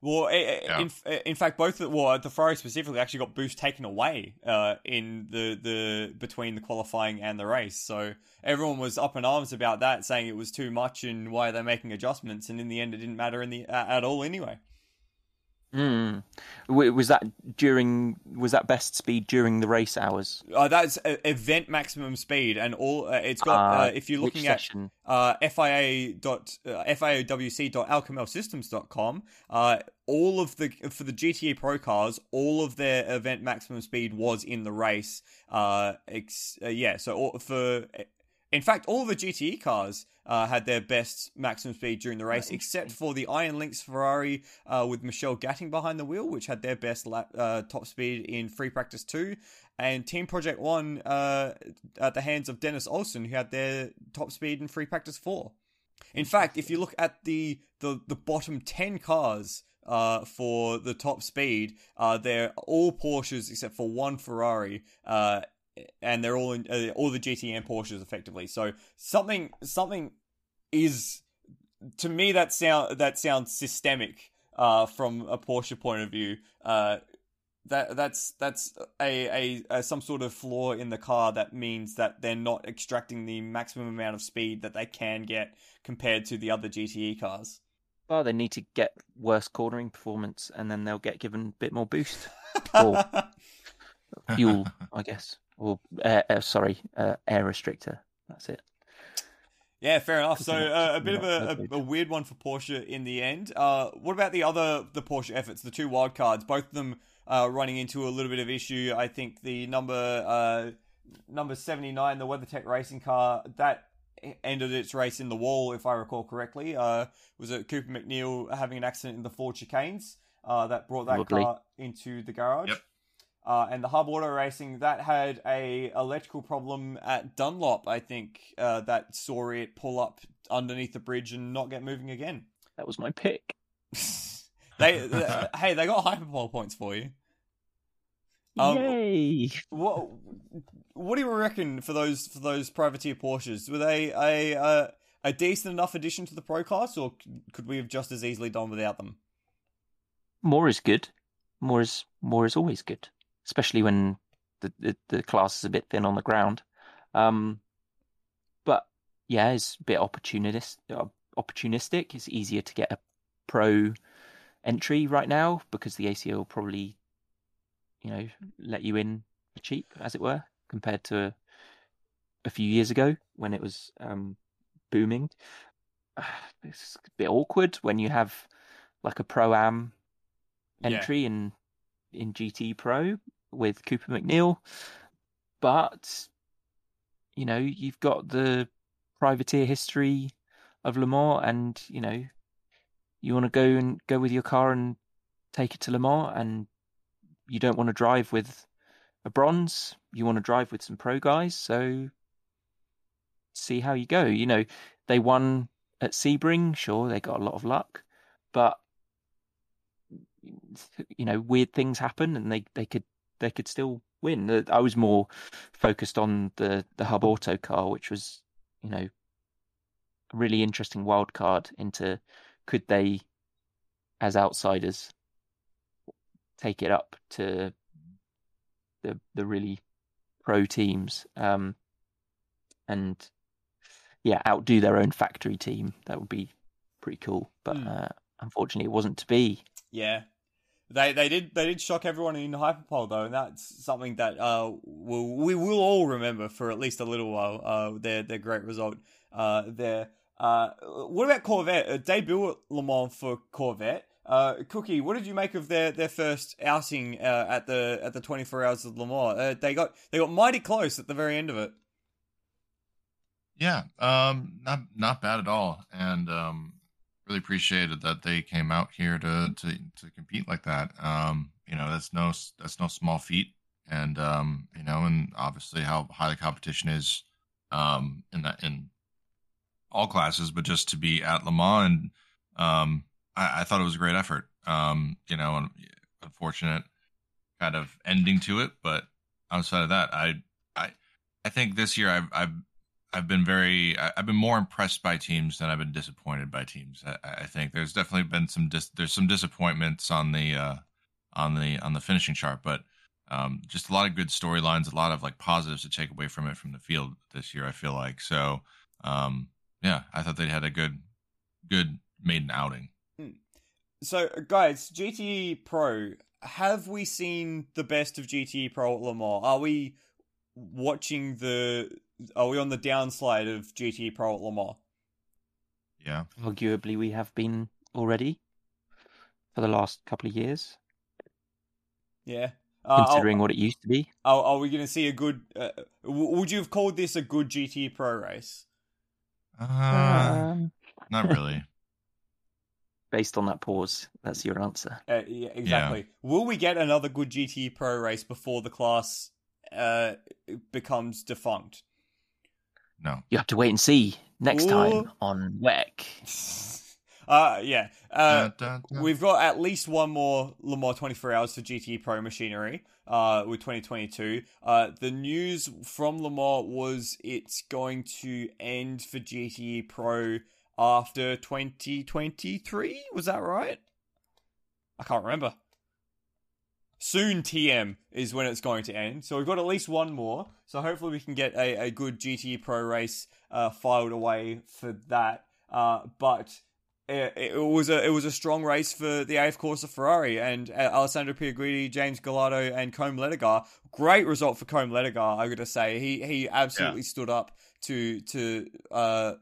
Well, eh, eh, yeah. in, eh, in fact, both uh, the, well, the Ferrari specifically actually got boost taken away uh, in the, the between the qualifying and the race. So everyone was up in arms about that, saying it was too much and why they're making adjustments. And in the end, it didn't matter in the at all anyway. Mm. Was that during? Was that best speed during the race hours? Uh, that's event maximum speed, and all uh, it's got. Uh, uh, if you're looking at session? uh, FIA dot uh, FIAWC.alkamelsystems.com, uh, all of the for the GTE Pro cars, all of their event maximum speed was in the race. Uh, ex- uh, yeah, so all, for in fact, all of the GTE cars uh, had their best maximum speed during the race, except for the Iron Lynx Ferrari uh, with Michelle Gatting behind the wheel, which had their best lap, uh, top speed in free practice two, and Team Project One uh, at the hands of Dennis Olsen, who had their top speed in free practice four. In fact, if you look at the the, the bottom ten cars uh, for the top speed, uh, they're all Porsches except for one Ferrari. Uh, and they're all in, uh, all the GT Am Porsches effectively. So something something is to me that sound that sounds systemic uh, from a Porsche point of view. Uh, that that's that's a, a, a some sort of flaw in the car that means that they're not extracting the maximum amount of speed that they can get compared to the other GTE cars. Well, they need to get worse cornering performance, and then they'll get given a bit more boost. Or fuel, I guess, or uh, uh, sorry, uh, air restrictor. That's it. Yeah, fair enough. So uh, a bit of a, a, a weird one for Porsche in the end. Uh, what about the other the Porsche efforts, the two wild cards, both of them uh, running into a little bit of issue. I think the number uh, number seventy nine, the WeatherTech racing car, that ended its race in the wall, if I recall correctly. Uh, was it Cooper MacNeil having an accident in the Ford chicanes uh, that brought that Probably. car into the garage? Yep. Uh, and the HubAuto Racing that had a electrical problem at Dunlop, I think, uh, that saw it pull up underneath the bridge and not get moving again. That was my pick. they, they- hey, they got hyperpole points for you. Um, Yay! What what do you reckon for those for those privateer Porsches? Were they a a, a decent enough addition to the pro class, or could we have just as easily done without them? More is good. More is more is always good, especially when the the, the class is a bit thin on the ground. Um, but yeah, it's a bit opportunist uh, opportunistic. It's easier to get a pro entry right now because the ACO will probably, you know, let you in for cheap, as it were, compared to a few years ago when it was um, booming. It's a bit awkward when you have like a pro am Yeah. entry in in GT Pro with Cooper MacNeil, but you know you've got the privateer history of Le Mans, and you know you want to go and go with your car and take it to Le Mans, and you don't want to drive with a bronze. You want to drive with some pro guys, so see how you go. You know they won at Sebring, sure they got a lot of luck, but you know weird things happen and they they could they could still win. I was more focused on the the HubAuto car which was you know a really interesting wild card into could they as outsiders take it up to the the really pro teams um and yeah outdo their own factory team. That would be pretty cool but Hmm. uh, unfortunately it wasn't to be. Yeah, they they did they did shock everyone in hyperpole though, and that's something that uh we'll, we will all remember for at least a little while. Uh, their their great result uh there. Uh, what about Corvette? A debut at Le Mans for Corvette. Uh, Cookie, what did you make of their, their first outing uh, at the at the twenty four hours of Le Mans? Uh, they got they got mighty close at the very end of it. Yeah, um, not not bad at all, and um, really appreciated that they came out here to to to compete like that. Um, you know, that's no that's no small feat, and um, you know, and obviously how high the competition is, um, in that in all classes, but just to be at Le Mans, and um, I, I thought it was a great effort. Um, you know, unfortunate kind of ending to it, but outside of that, I I I think this year I've I've I've been very I've been more impressed by teams than I've been disappointed by teams. I, I think there's definitely been some dis, there's some disappointments on the uh, on the on the finishing chart, but um, just a lot of good storylines, a lot of like positives to take away from it from the field this year. I feel like so. Um, yeah, I thought they had a good good maiden outing. so guys, GTE Pro, have we seen the best of GTE Pro at Le Mans? Are we watching the? Are we on the downslide of GT Pro at Le Mans? Yeah. Arguably, we have been already for the last couple of years, Yeah. Uh, considering are, what it used to be. are, are we going to see a good? Uh, w- would you have called this a good GT Pro race? Uh, Um, not really. based on that pause, that's your answer. Uh, yeah, exactly. Will we get another good GT Pro race before the class uh, becomes defunct? No. You have to wait and see next Ooh. time on WEC. Uh, yeah. Uh, Dun, dun, dun. We've got at least one more Le Mans 24 hours for GTE Pro machinery uh, with 2022. Uh, the news from Le Mans was it's going to end for GTE Pro after 2023. Was that right? I can't remember. Soon TM is when it's going to end. So we've got at least one more. So hopefully we can get a, a good GTE Pro race uh, filed away for that. Uh, but it, it was a it was a strong race for the AF Corsa Ferrari and uh, Alessandro Pier Guidi, James Calado, and Côme Ledogar. Great result for Côme Ledogar. I got to say he he absolutely stood up to to uh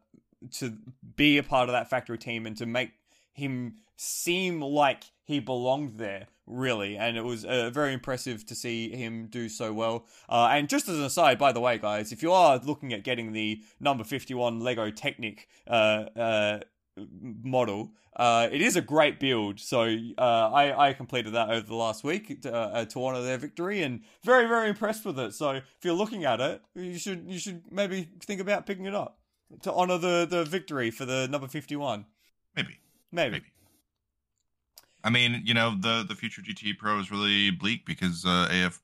to be a part of that factory team and to make him seem like he belonged there really and it was uh, very impressive to see him do so well uh, and just as an aside by the way guys if you are looking at getting the number 51 lego technic uh, uh, model. Uh, it is a great build, so uh, I, I completed that over the last week to, uh, to honor their victory, and very very impressed with it. So if you're looking at it, you should you should maybe think about picking it up to honor the, the victory for the number fifty one. Maybe. Maybe. Maybe. I mean, you know, the the future GT Pro is really bleak because uh, AF,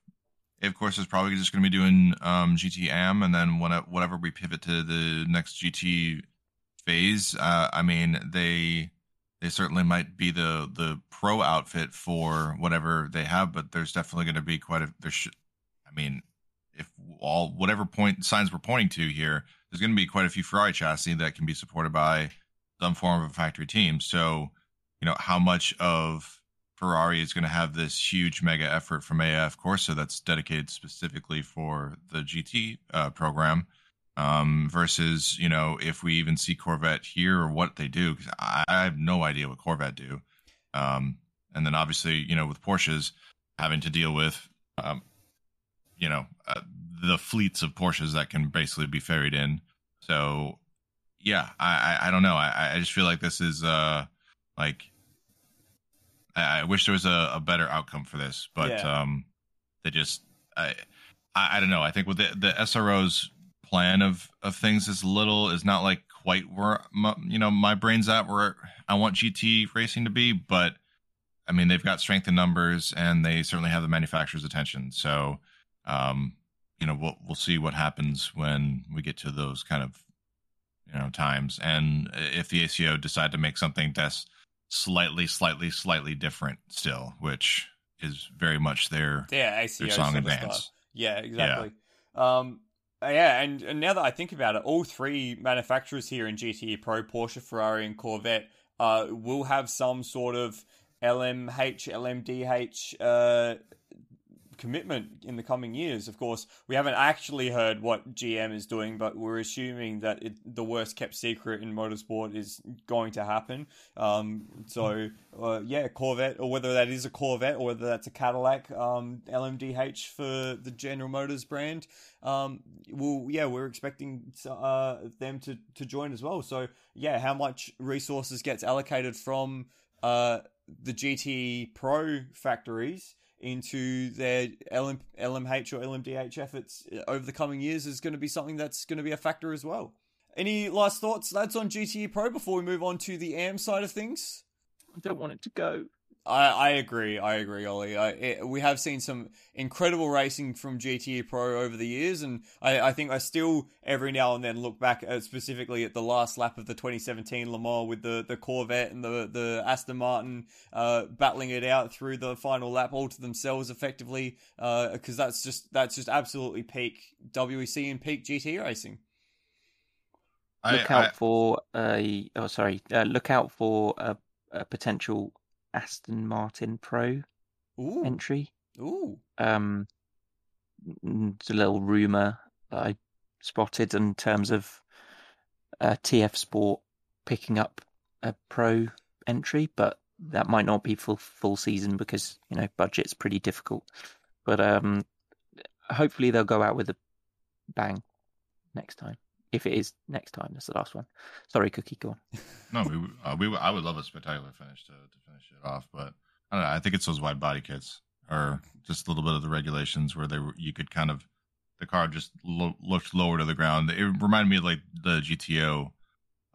AF Corse is probably just going to be doing um, GT Am, and then when whatever we pivot to the next GT phase, uh, I mean, they they certainly might be the the pro outfit for whatever they have, but there's definitely going to be quite a there should, I mean, if all whatever point signs we're pointing to here, there's going to be quite a few Ferrari chassis that can be supported by some form of a factory team. So, you know, how much of Ferrari is going to have this huge mega effort from AF Corsa that's dedicated specifically for the GT uh, program um, versus, you know, if we even see Corvette here or what they do, because I, I have no idea what Corvette do. Um, and then obviously, you know, with Porsches having to deal with, um, you know, uh, the fleets of Porsches that can basically be ferried in. So, yeah, I, I, I don't know. I, I just feel like this is uh like I, I wish there was a, a better outcome for this, but Yeah. um they just I, I I don't know. I think with the the SRO's plan of of things is little is not like quite where my, you know my brain's at where I want GT racing to be, but I mean they've got strength in numbers and they certainly have the manufacturer's attention. So um you know we'll we'll see what happens when we get to those kind of you know times and if the ACO decide to make something that's slightly slightly slightly different still which is very much their Yeah, ACO their song sort and of dance. Yeah, exactly. Um, uh, yeah, and, and now that I think about it, all three manufacturers here in GTE Pro, Porsche, Ferrari, and Corvette, uh, will have some sort of LMH, LMDH uh, commitment in the coming years. Of course, we haven't actually heard what GM is doing, but we're assuming that it, the worst kept secret in motorsport is going to happen. Um, so, uh, yeah, Corvette, or whether that is a Corvette or whether that's a Cadillac, um, LMDH for the General Motors brand. Um, well, yeah, we're expecting uh, them to, to join as well. So, yeah, how much resources gets allocated from uh, the GT Pro factories into their LM, LMH or LMDH efforts uh, over the coming years is going to be something that's going to be a factor as well. Any last thoughts, lads, on GTE Pro before we move on to the AM side of things? I don't want it to go. I, I agree. I agree, Ollie. I, it, we have seen some incredible racing from GTE Pro over the years, and I, I think I still every now and then look back at specifically at the last lap of the 2017 Le Mans with the, the Corvette and the the Aston Martin uh, battling it out through the final lap all to themselves effectively, because that's just that's just absolutely peak WEC and peak GT racing. Look I, out I, for a. Oh, sorry. Uh, look out for a, a potential Aston Martin Pro Ooh, entry. ooh. Um, it's a little rumor that I spotted in terms of uh, TF Sport picking up a pro entry, but that might not be for full season because you know budget's pretty difficult. But um, hopefully they'll go out with a bang next time. If it is next time, that's the last one. Sorry, Cookie, go on. No, we uh, we I would love a spectacular finish to, to finish it off, but I don't know. I think it's those wide body kits or just a little bit of the regulations where they were you could kind of the car just lo- looked lower to the ground. It reminded me of like the GTO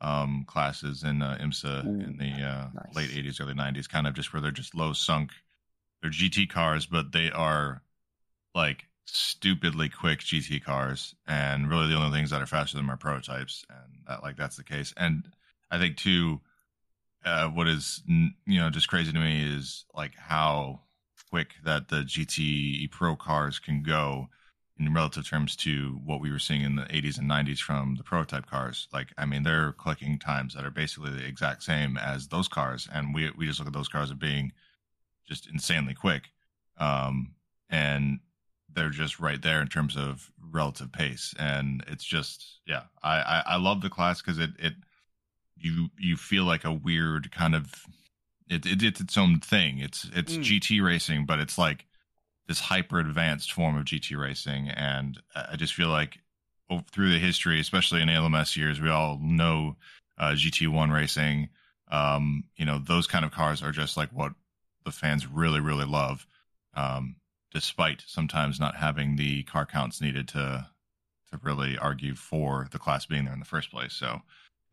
um, classes in uh, IMSA Ooh, in the uh, nice. late '80s, early '90s, kind of just where they're just low sunk. They're GT cars, but they are like stupidly quick GT cars, and really the only things that are faster than them are prototypes, and that like that's the case. And I think too, uh, what is you know just crazy to me is like how quick that the GT Pro cars can go in relative terms to what we were seeing in the 80s and 90s from the prototype cars. Like, I mean, they're clicking times that are basically the exact same as those cars, and we we just look at those cars as being just insanely quick. Um, and they're just right there in terms of relative pace, and it's just yeah, I I, I love the class because it it you you feel like a weird kind of it, it it's its own thing. It's it's Mm. GT racing, but it's like this hyper advanced form of GT racing, and I just feel like through the history, especially in LMS years, we all know uh, GT1 racing. Um, you know, those kind of cars are just like what the fans really, really love, um, despite sometimes not having the car counts needed to to really argue for the class being there in the first place. So,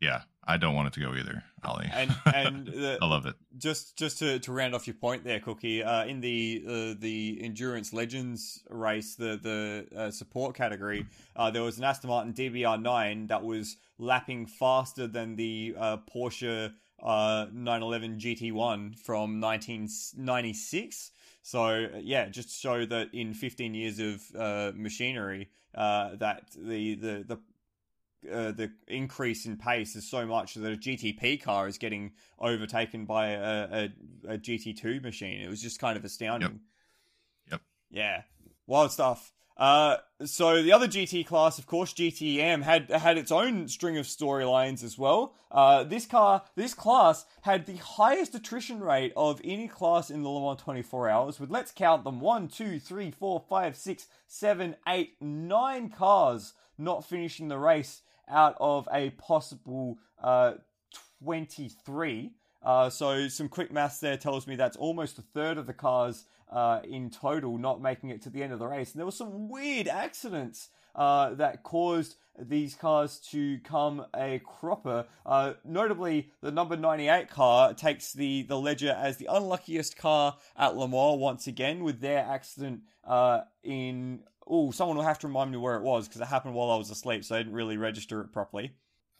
yeah, I don't want it to go either, Ollie. And and the, I love it. just just to, to round off your point there, Cookie, uh, in the uh, the endurance legends race, the the uh, support category, uh, there was an Aston Martin DBR nine that was lapping faster than the uh, Porsche uh, 911 GT1 from 1996. So yeah, just show that in 15 years of uh, machinery, uh, that the the the uh, the increase in pace is so much that a GTP car is getting overtaken by a, a, a GT2 machine. It was just kind of astounding. Yep. Yeah, wild stuff. Uh, so the other GT class, of course, GT Am had had its own string of storylines as well. Uh, this car, this class had the highest attrition rate of any class in the Le Mans 24 Hours. With let's count them: one, two, three, four, five, six, seven, eight, nine cars not finishing the race out of a possible uh, 23. Uh, so some quick maths there tells me that's almost a third of the cars uh, in total not making it to the end of the race. And there were some weird accidents uh, that caused these cars to come a cropper. Uh, notably, the number 98 car takes the, the ledger as the unluckiest car at Le Mans once again with their accident uh, in. Oh, someone will have to remind me where it was because it happened while I was asleep, so I didn't really register it properly.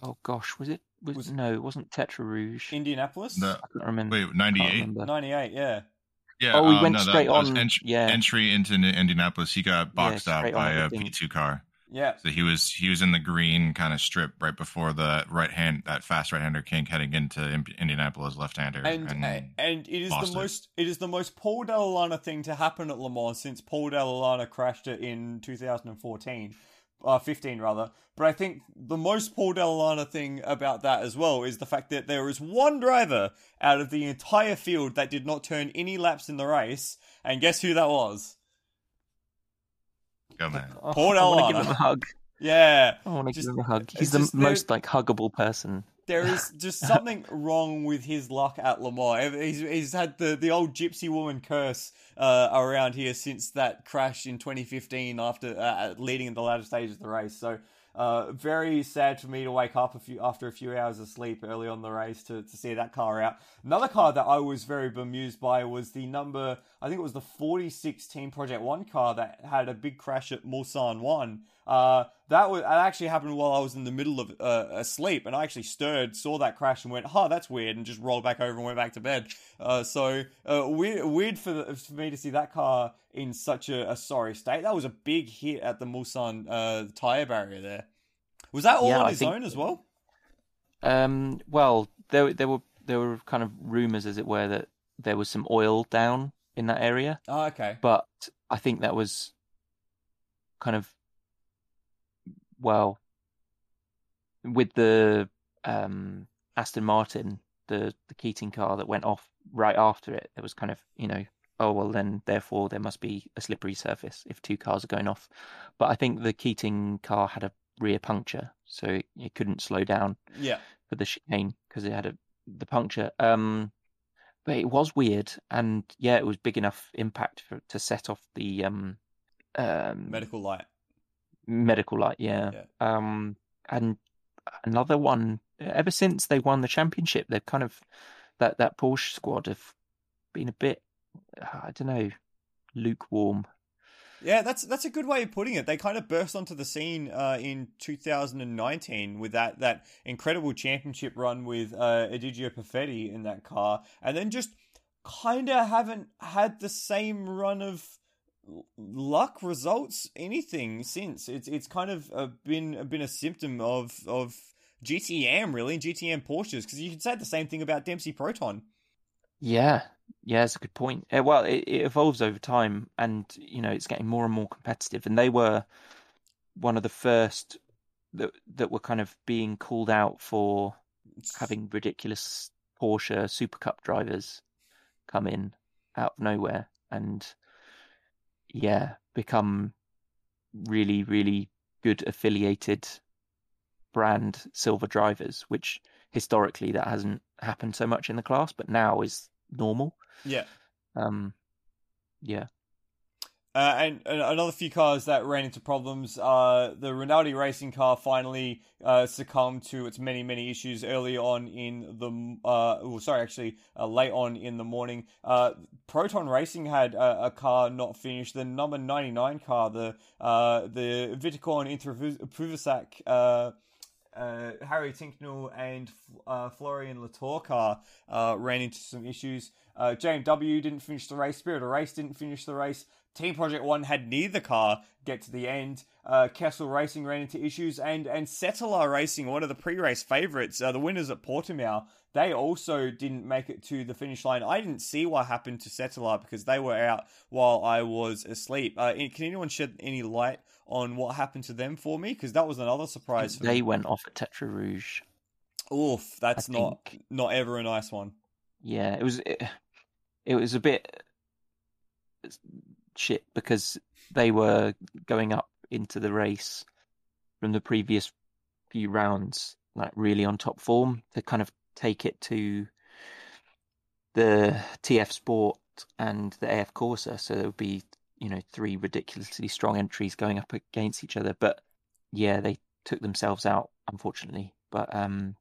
Oh gosh, was it? Was, Was- no, it wasn't Tertre Rouge. Indianapolis? The, I can't remember. wait, ninety eight. Ninety eight. yeah. Yeah. Oh, we um, went no, straight that was on. ent- yeah, Entry into Indianapolis, he got boxed out by at a the thing. P2 car. Yeah. So he was he was in the green kind of strip right before the right hand that fast right hander kink heading into Indianapolis left hander And and, and it is lost the it. most it is the most Paul Dalla Lana thing to happen at Le Mans since Paul Dalla Lana crashed it in 2014, uh, 15 rather. But I think the most Paul Dalla Lana thing about that as well is the fact that there is one driver out of the entire field that did not turn any laps in the race, and guess who that was? go man. Oh, Paul I want to give him a hug. Yeah, I want to Just- give him a hug. He's the just most like huggable person. There is just something wrong with his luck at Le Mans. He's, he's had the, the old gypsy woman curse uh, around here since that crash in 2015 after uh, leading in the latter stages of the race. So uh, very sad for me to wake up a few after a few hours of sleep early on the race to, to see that car out. Another car that I was very bemused by was the number I think it was the 46 Team Project One car that had a big crash at Mulsanne One. Uh, that was that actually happened while I was in the middle of uh, asleep, and I actually stirred, saw that crash, and went, "Oh, that's weird," and just rolled back over and went back to bed. Uh, so uh, weird, weird for, the, for me to see that car in such a, a sorry state. That was a big hit at the Mulsanne uh, tire barrier there. Was that all Yeah, on I his think- own as well? Um, well, there there were there were kind of rumors, as it were, that there was some oil down in that area, Oh, okay. but I think that was kind of well with the um, Aston Martin, the the Keating car that went off right after it. It was kind of you know oh well then therefore there must be a slippery surface if two cars are going off. But I think the Keating car had a rear puncture, so it, it couldn't slow down Yeah. for the chicane because it had a the puncture. Um, but it was weird, and yeah, it was big enough impact for to set off the um, um Medical light. Medical light. Yeah. Yeah. Um, and another one. Ever since they won the championship, they've kind of that that Porsche squad have been a bit. I don't know, lukewarm. Yeah, that's that's a good way of putting it. They kind of burst onto the scene uh, in 2019 with that that incredible championship run with uh, Egidio Perfetti in that car, and then just kind of haven't had the same run of luck results anything since. It's it's kind of uh, been been a symptom of of GTE Am really and GTE Am Porsches because you could say the same thing about Dempsey Proton. Yeah, yeah, it's a good point. Uh, well, it, it evolves over time, and you know, it's getting more and more competitive. And they were one of the first that that were kind of being called out for having ridiculous Porsche Super Cup drivers come in out of nowhere and yeah, become really, really good affiliated brand silver drivers, which historically that hasn't happened so much in the class, but now is normal. yeah. Um, yeah. Uh, and, and another few cars that ran into problems. Uh, the Rinaldi racing car finally uh, succumbed to its many, many issues early on in the. Oh, sorry, actually, uh, late on in the morning. Uh, Proton Racing had a, a car not finished. The number ninety nine car, the the. Uh, uh, Harry Tincknell and Florian Latorre car ran into some issues. JMW didn't finish the race. Spirit of Race didn't finish the race. Team Project One had neither car get to the end. Uh, Kessel Racing ran into issues, and and Cetilar Racing, one of the pre-race favourites, uh, the winners at Portimao, they also didn't make it to the finish line. I didn't see what happened to Cetilar because they were out while I was asleep. Uh, can anyone shed any light on what happened to them for me? Because that was another surprise for They me. went off at Tertre Rouge. Oof, that's I not think- not ever a nice one. Yeah, it was it, it was a bit shit because they were going up into the race from the previous few rounds like really on top form to kind of take it to the TF Sport and the AF Corse so there would be you know three ridiculously strong entries going up against each other but yeah they took themselves out unfortunately but um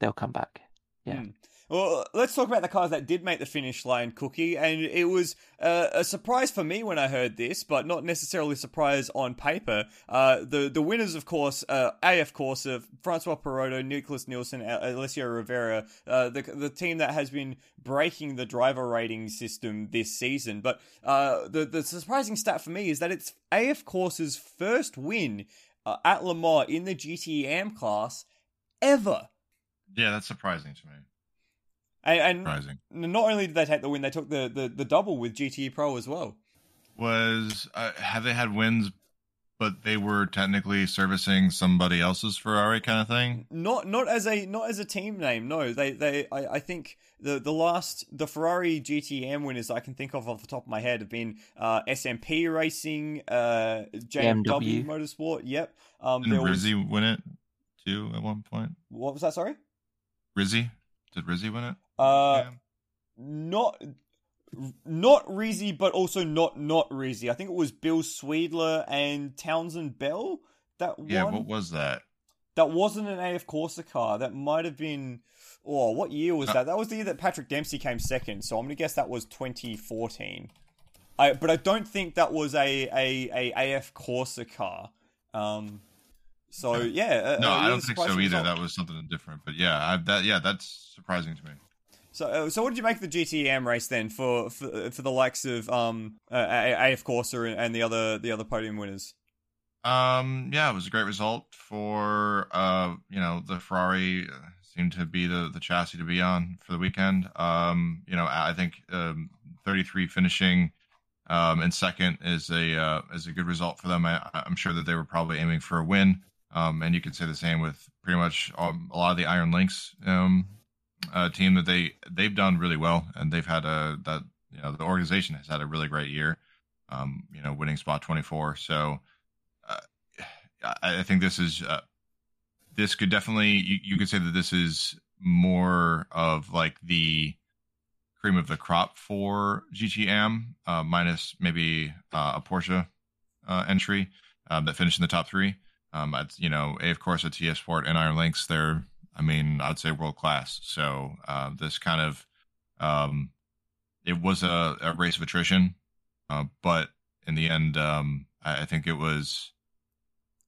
they'll come back Yeah. Hmm. Well, let's talk about the cars that did make the finish line, Cookie. And it was uh, a surprise for me when I heard this, but not necessarily a surprise on paper. Uh, the the winners, of course, uh, AF Corse, François Perrodo, Nicklas Nielsen, Al- Alessio Rovera, uh, the the team that has been breaking the driver rating system this season. But uh, the the surprising stat for me is that it's AF Corse's first win uh, at Le Mans in the GTE Am class ever. Yeah, that's surprising to me. And, and Surprising. not only did they take the win, they took the, the, the double with GTE Pro as well. Was uh, have they had wins, but they were technically servicing somebody else's Ferrari kind of thing? Not not as a not as a team name. No, they they I, I think the the last the Ferrari GTE Am winners I can think of off the top of my head have been uh, SMP Racing, uh, JMW BMW. Motorsport. Yep. Um, Didn't there was Risi win it too at one point? what was that? Sorry. Risi did Risi win it? Uh, Yeah. not not Risi, but also not not Risi. I think it was Bill Sweedler and Townsend Bell that Yeah, what was that? That wasn't an AF Corse car. That might have been. Oh, what year was Uh, that? That was the year that Patrick Dempsey came second. So I'm gonna guess that was 2014. I but I don't think that was a a, a AF Corse car. Um. So yeah. No, a I don't think so either. result. That was something different. But yeah, I, that yeah, that's surprising to me. So, uh, so what did you make of the GTE Am race then for for, for the likes of um uh, AF Corse and, the other the other podium winners? Um, yeah, it was a great result for uh, you know, the Ferrari uh, seemed to be the the chassis to be on for the weekend. Um, you know, I think um, 33 finishing um, in second is a uh, is a good result for them. I, I'm sure that they were probably aiming for a win. Um, and you could say the same with pretty much um, a lot of the Iron Lynx um, uh, team that they they've done really well, and they've had a that you know the organization has had a really great year. Um, you know, winning spot 24. So uh, I, think this is uh, this could definitely you, you could say that this is more of like the cream of the crop for GTE Am, uh, minus maybe uh, a Porsche uh, entry um, that finished in the top three. Um, you know, a, of course, a TF Sport and Iron Lynx, they're, I mean, I'd say world class. So uh, this kind of, um, it was a, a race of attrition, uh, but in the end, um, I, I think it was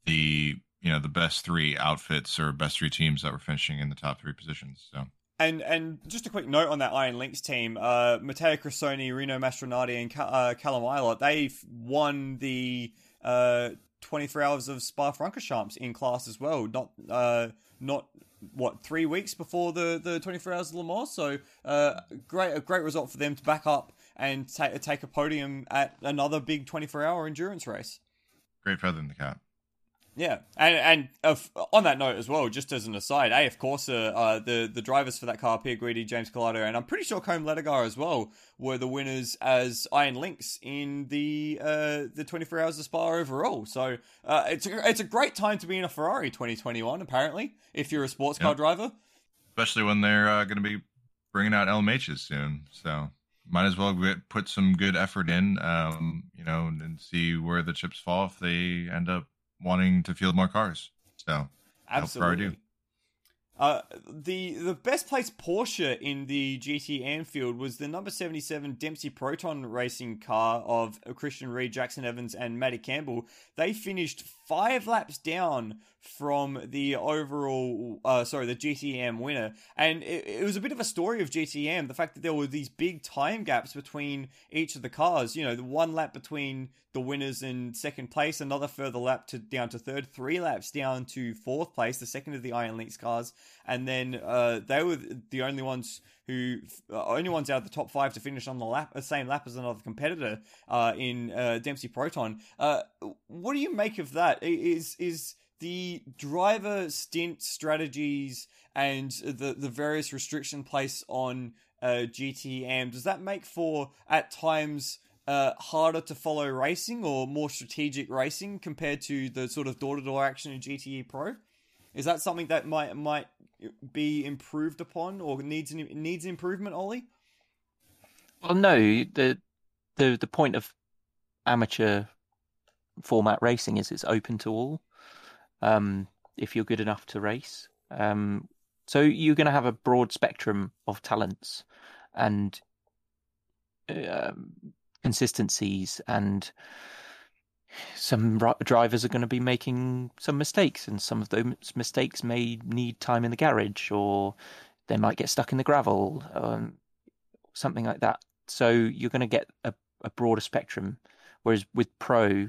the you know the best three outfits or best three teams that were finishing in the top three positions. So and and just a quick note on that Iron Lynx team, uh, Matteo Cressoni, Rino Mastronardi, and uh, Callum Ilott, they've won the uh, 23 hours of Spa Francorchamps in class as well. Not uh, not what three weeks before the the 24 hours of Le Mans. So uh, great a great result for them to back up and take take a podium at another big 24 hour endurance race. Great feather in the cap. Yeah, and and uh, on that note as well, just as an aside, A, of course, uh, uh, the the drivers for that car, Pier Guidi, James Calado, and I'm pretty sure Côme Ledogar as well, were the winners as Iron Lynx in the uh, the 24 Hours of Spa overall. So uh, it's a, it's a great time to be in a Ferrari 2021. Apparently, if you're a sports car driver, especially when they're uh, going to be bringing out LMHs soon. So might as well get, put some good effort in, um, you know, and see where the chips fall if they end up wanting to field more cars. So absolutely. Uh, the the best placed Porsche in the GTE Am field was the number 77 Dempsey Proton racing car of Christian Ried, Jackson Evans, and Matty Campbell. They finished five laps down from the overall, uh, sorry, the GTE Am winner. And it, it, was a bit of a story of GTE Am, the fact that there were these big time gaps between each of the cars. You know, the one lap between the winners and second place, another further lap to down to third, three laps down to fourth place, the second of the Iron Lynx cars. And then uh, they were the only ones who uh, only ones out of the top five to finish on the lap, the uh, same lap as another competitor uh, in uh, Dempsey Proton. Uh, what do you make of that? Is is the driver stint strategies and the the various restriction placed on uh, GTE Am does that make for at times uh, harder to follow racing or more strategic racing compared to the sort of door to door action in GTE Pro? Is that something that might might be improved upon or needs needs improvement, Ollie? Well, no. the the The point of amateur format racing is it's open to all um, if you're good enough to race. Um, so you're going to have a broad spectrum of talents and uh, consistencies, and some drivers are going to be making some mistakes, and some of those mistakes may need time in the garage, or they might get stuck in the gravel, um, something like that. So you're going to get a, a broader spectrum. Whereas with pro,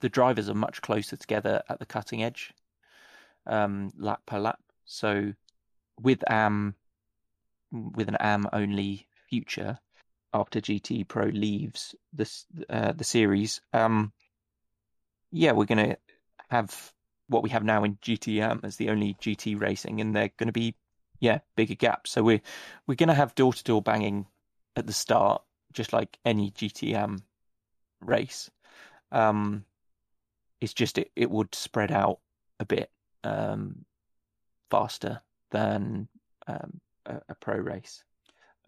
the drivers are much closer together at the cutting edge, um, lap per lap. So with AM, with an AM only future after GT Pro leaves this uh, the series, um, yeah, we're going to have what we have now in GTE Am as the only GT racing, and they're going to be yeah bigger gaps. So we're we're going to have door to door banging at the start, just like any GTE Am race. Um, it's just it, it would spread out a bit um, faster than um, a, a, pro race.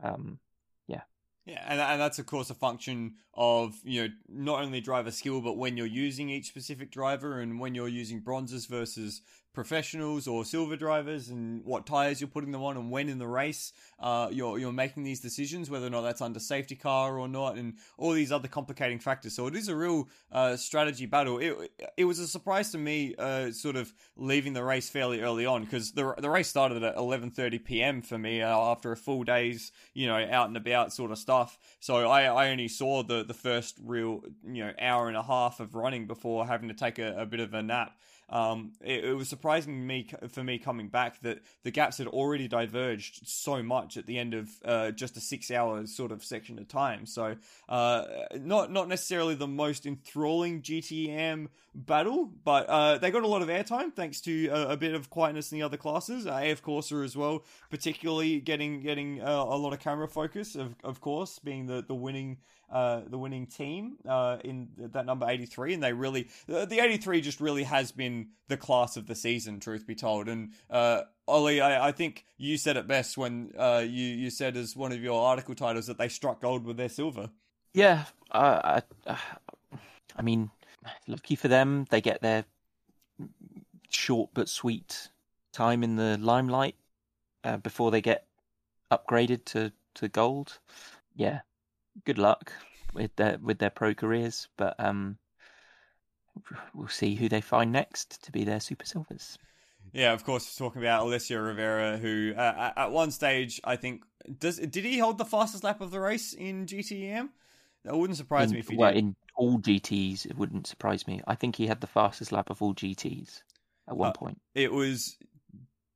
Um, yeah. Yeah, and, and that's of course a function of you know not only driver skill, but when you're using each specific driver and when you're using bronzes versus professionals or silver drivers and what tires you're putting them on and when in the race uh, you're you're making these decisions, whether or not that's under safety car or not, and all these other complicating factors. So it is a real uh, strategy battle. It it was a surprise to me, uh, sort of leaving the race fairly early on because the the race started at 11:30 p.m. for me uh, after a full day's you know out and about sort of stuff. So I I only saw the the first real you know hour and a half of running before having to take a, a bit of a nap. Um, it, it, was surprising me for me coming back that the gaps had already diverged so much at the end of uh, just a six hour sort of section of time. So uh, not not necessarily the most enthralling GTE Am battle, but uh, they got a lot of airtime thanks to a, a, bit of quietness in the other classes. AF Corse as well, particularly getting getting uh, a lot of camera focus. Of of course, being the the winning uh, the winning team uh, in that number 83 and they really the 83 just really has been the class of the season truth be told. And uh, Ollie I, I think you said it best when uh, you you said as one of your article titles that they struck gold with their silver. Yeah I, I, I mean lucky for them they get their short but sweet time in the limelight uh, before they get upgraded to to gold. Yeah good luck with their with their pro careers, but um, we'll see who they find next to be their super silvers. Yeah, of course, talking about Alessio Rovera, who uh, at one stage I think does did he hold the fastest lap of the race in GTE Am? That wouldn't surprise in, me if he well, did. in all GTs, it wouldn't surprise me. I think he had the fastest lap of all GTs at one uh, point. It was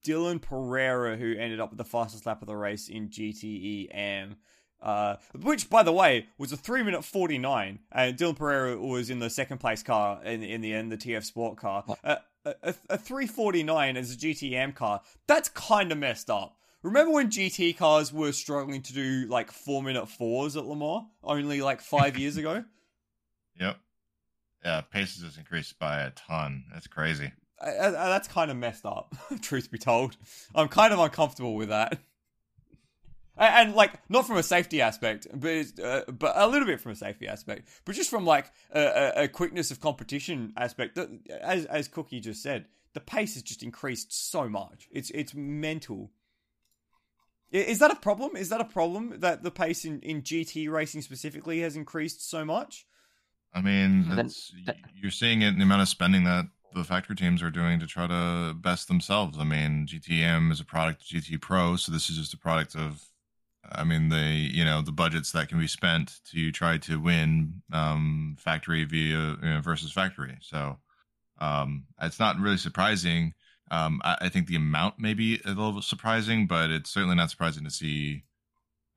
Dylan Pereira who ended up with the fastest lap of the race in GTE Am. Uh, which, by the way, was a three minute forty nine, and Dylan Pereira was in the second place car in in the end, the TF Sport car. Uh, a, a three forty nine as a GTE Am car. That's kind of messed up. Remember when GT cars were struggling to do like four minute fours at Le Mans only like five years ago? Yep. Yeah, paces has increased by a ton. That's crazy. Uh, that's kind of messed up, truth be told. I'm kind of uncomfortable with that and, and like not from a safety aspect, but uh, but a little bit from a safety aspect, but just from like a, a quickness of competition aspect. That, as as Cookie just said, the pace has just increased so much. It's it's mental. Is that a problem? Is that a problem that the pace in, in GT racing specifically has increased so much? I mean, you're seeing it in the amount of spending that the factory teams are doing to try to best themselves. I mean, GTE Am is a product of GT Pro, so this is just a product of I mean, the you know the budgets that can be spent to try to win um, factory via you know, versus factory. So um, it's not really surprising. Um, I, I, think the amount may be a little surprising, but it's certainly not surprising to see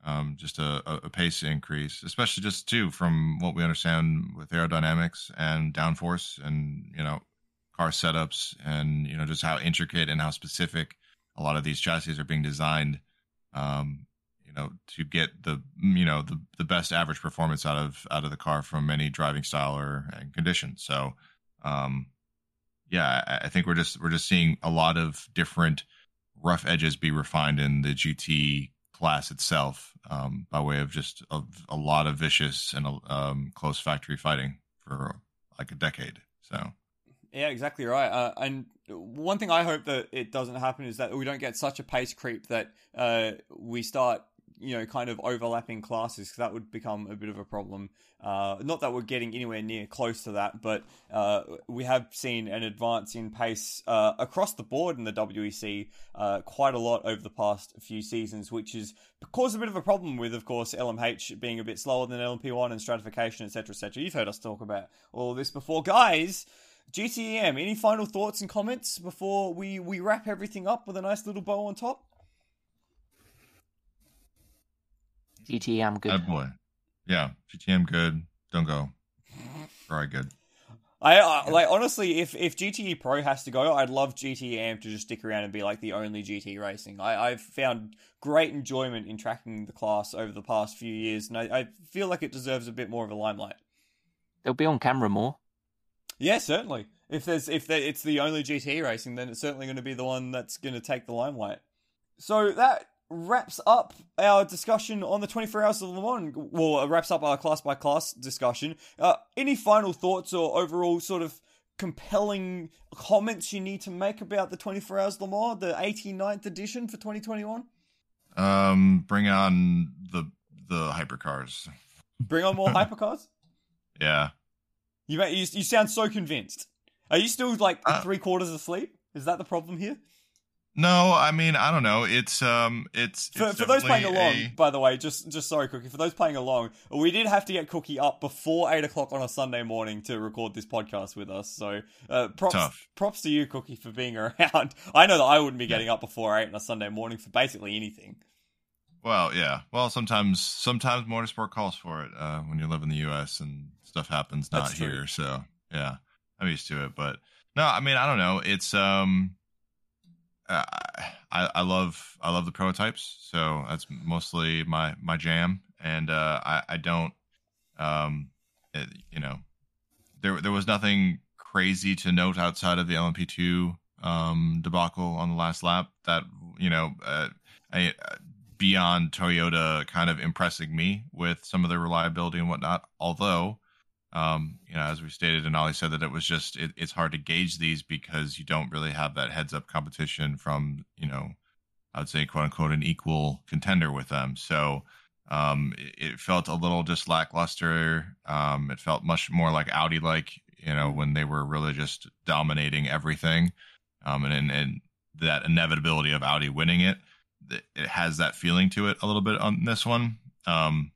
um, just a, a, pace increase, especially just too from what we understand with aerodynamics and downforce, and you know car setups, and you know just how intricate and how specific a lot of these chassis are being designed. Um, know to get the you know the the best average performance out of out of the car from any driving style or and condition. So, um, yeah, I, I think we're just we're just seeing a lot of different rough edges be refined in the GT class itself um, by way of just a, a lot of vicious and um, close factory fighting for like a decade. So. Yeah, exactly right. Uh, and one thing I hope that it doesn't happen is that we don't get such a pace creep that uh, we start you know, kind of overlapping classes, that would become a bit of a problem. Uh, not that we're getting anywhere near close to that, but uh, we have seen an advance in pace uh, across the board in the WEC uh, quite a lot over the past few seasons, which has caused a bit of a problem with, of course, LMH being a bit slower than LMP1 and stratification, etc., etc. You've heard us talk about all this before, guys. GTE Am, any final thoughts and comments before we, we wrap everything up with a nice little bow on top? GTE Am good. Good boy. Yeah, GTE Am good. Don't go. Very good. I uh, like honestly, if if GTE Pro has to go, I'd love GTE Am to just stick around and be like the only GT racing. I, I've found great enjoyment in tracking the class over the past few years, and I, I feel like it deserves a bit more of a limelight. They'll be on camera more. Yeah, certainly. If there's if it's the only GT racing, then it's certainly going to be the one that's going to take the limelight. So that wraps up our discussion on the 24 hours of Le Mans. Well, wraps up our class by class discussion. Uh, any final thoughts or overall sort of compelling comments you need to make about the 24 Hours of Le Mans, the 89th edition for 2021? Um, bring on the the hypercars. Bring on more hypercars? Yeah. You, you you sound so convinced. Are you still like Uh, three quarters asleep? Is that the problem here? No, I mean I don't know. It's um, it's, For, it's for those playing along, a- by the way, just just sorry, Cookie. For those playing along, we did have to get Cookie up before eight o'clock on a Sunday morning to record this podcast with us. So, uh, props Tough. props to you, Cookie, for being around. I know that I wouldn't be getting up before eight on a Sunday morning for basically anything. Well, yeah. Well, sometimes sometimes motorsport calls for it uh, when you live in the U.S. and stuff happens not here. So yeah, I'm used to it. But no, I mean I don't know. It's um, uh, I I love I love the prototypes. So that's mostly my my jam. And uh, I I don't um, it, you know, there there was nothing crazy to note outside of the LMP2 um debacle on the last lap that you know uh, I beyond Toyota kind of impressing me with some of their reliability and whatnot. Although, um, you know, as we stated, and Ollie said that it was just it, it's hard to gauge these because you don't really have that heads up competition from you know, I would say quote unquote an equal contender with them. So. Um, it, it felt a little just lackluster. Um, it felt much more like Audi, like you know, when they were really just dominating everything. Um, and, and and that inevitability of Audi winning it, it has that feeling to it a little bit on this one um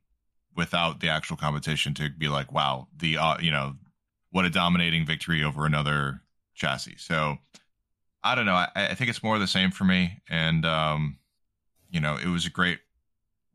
without the actual competition to be like wow the uh, you know what a dominating victory over another chassis. So i don't know. I, I think it's more of the same for me. And um you know it was a great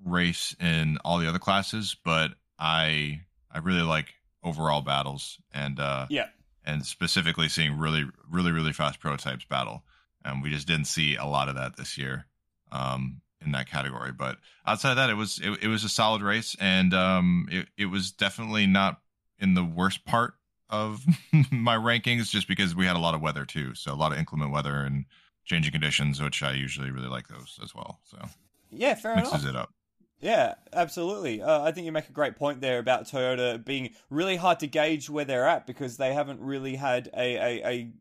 race in all the other classes but i i really like overall battles and uh Yeah. and specifically seeing really really really fast prototypes battle. And we just didn't see a lot of that this year. Um, in that category. But outside of that, it was it, it was a solid race, and um, it it was definitely not in the worst part of my rankings, just because we had a lot of weather too, so a lot of inclement weather and changing conditions, which I usually really like those as well. So Yeah, fair enough. mixes it up. Yeah, absolutely. Uh, I think you make a great point there about Toyota being really hard to gauge where they're at because they haven't really had a, a, a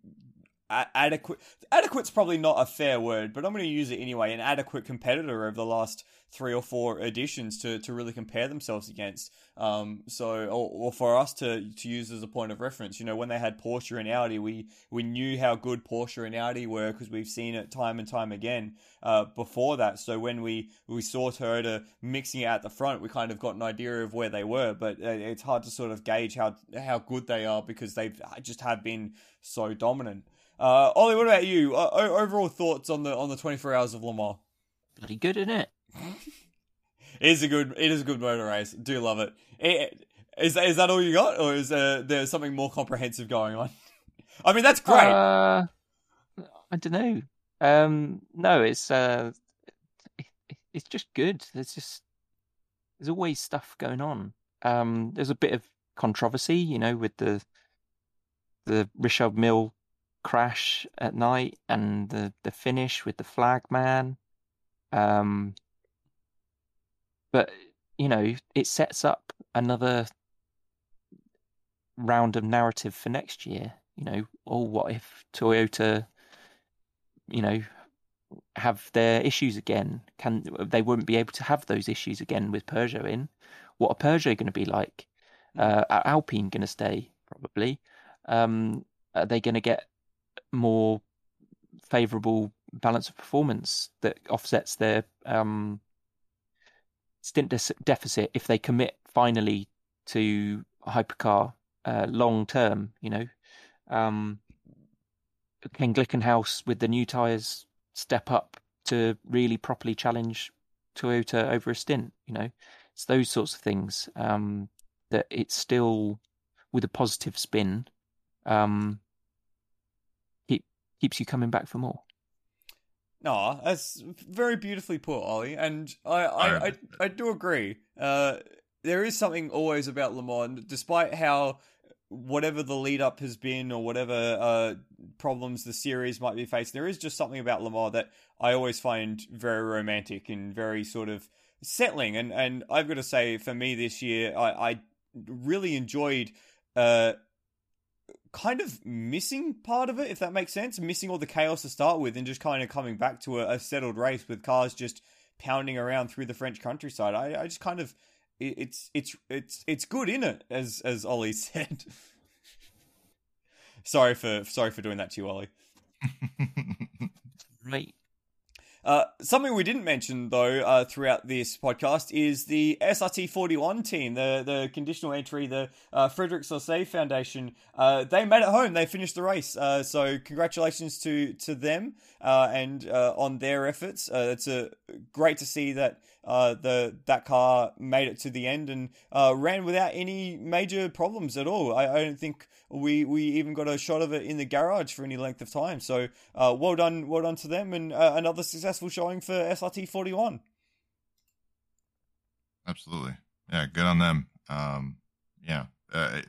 adequate adequate's probably not a fair word, but I'm going to use it anyway. An adequate competitor over the last three or four editions to, to really compare themselves against. Um, so or, or for us to to use as a point of reference, you know, when they had Porsche and Audi, we we knew how good Porsche and Audi were because we've seen it time and time again uh, before that. So when we we saw Toyota mixing it at the front, we kind of got an idea of where they were. But uh, it's hard to sort of gauge how how good they are because they've just have been so dominant. Uh, Ollie, what about you? Uh, overall thoughts on the on the 24 hours of Le Mans? Bloody good, isn't it? It is a good it is a good motor race. Do love it. it is that, is that all you got, or is uh, there something more comprehensive going on? I mean, that's great. Uh, I don't know. Um, no, it's uh, it, it's just good. There's just there's always stuff going on. Um, there's a bit of controversy, you know, with the the Richard Mille crash at night and the the finish with the flag man. Um, but you know, it sets up another round of narrative for next year. You know, oh, what if Toyota, you know, have their issues again? Can they wouldn't be able to have those issues again with Peugeot in? What are Peugeot going to be like? Uh, are Alpine going to stay? Probably. Um, are they going to get more favourable balance of performance that offsets their um, stint de- deficit if they commit finally to a hypercar uh, long term? You know, um, can Glickenhaus with the new tyres step up to really properly challenge Toyota over a stint? You know, it's those sorts of things um, that it's still with a positive spin. Um, keeps you coming back for more. No, that's very beautifully put, Ollie, and I I, I, I do agree. Uh, there is something always about Le Mans, despite how whatever the lead up has been or whatever uh, problems the series might be facing, there is just something about Le Mans that I always find very romantic and very sort of settling. And and I've got to say, for me this year, I, I really enjoyed. Uh, kind of missing part of it, if that makes sense. Missing all the chaos to start with, and just kind of coming back to a, a settled race with cars just pounding around through the French countryside. I, I just kind of it, it's it's it's it's good in it, as as Ollie said. sorry for sorry for doing that to you, Ollie. Right. Uh, something we didn't mention though uh, throughout this podcast is the SRT forty one team, the the conditional entry, the uh, Frédéric Sausset Foundation. Uh, they made it home. They finished the race. Uh, so congratulations to to them and on their efforts. it's a great to see that the that car made it to the end and ran without any major problems at all. I, I don't think we we even got a shot of it in the garage for any length of time. So uh, well done, well done to them, and another successful showing for SRT 41. Absolutely. Yeah, good on them. Um, yeah. Uh,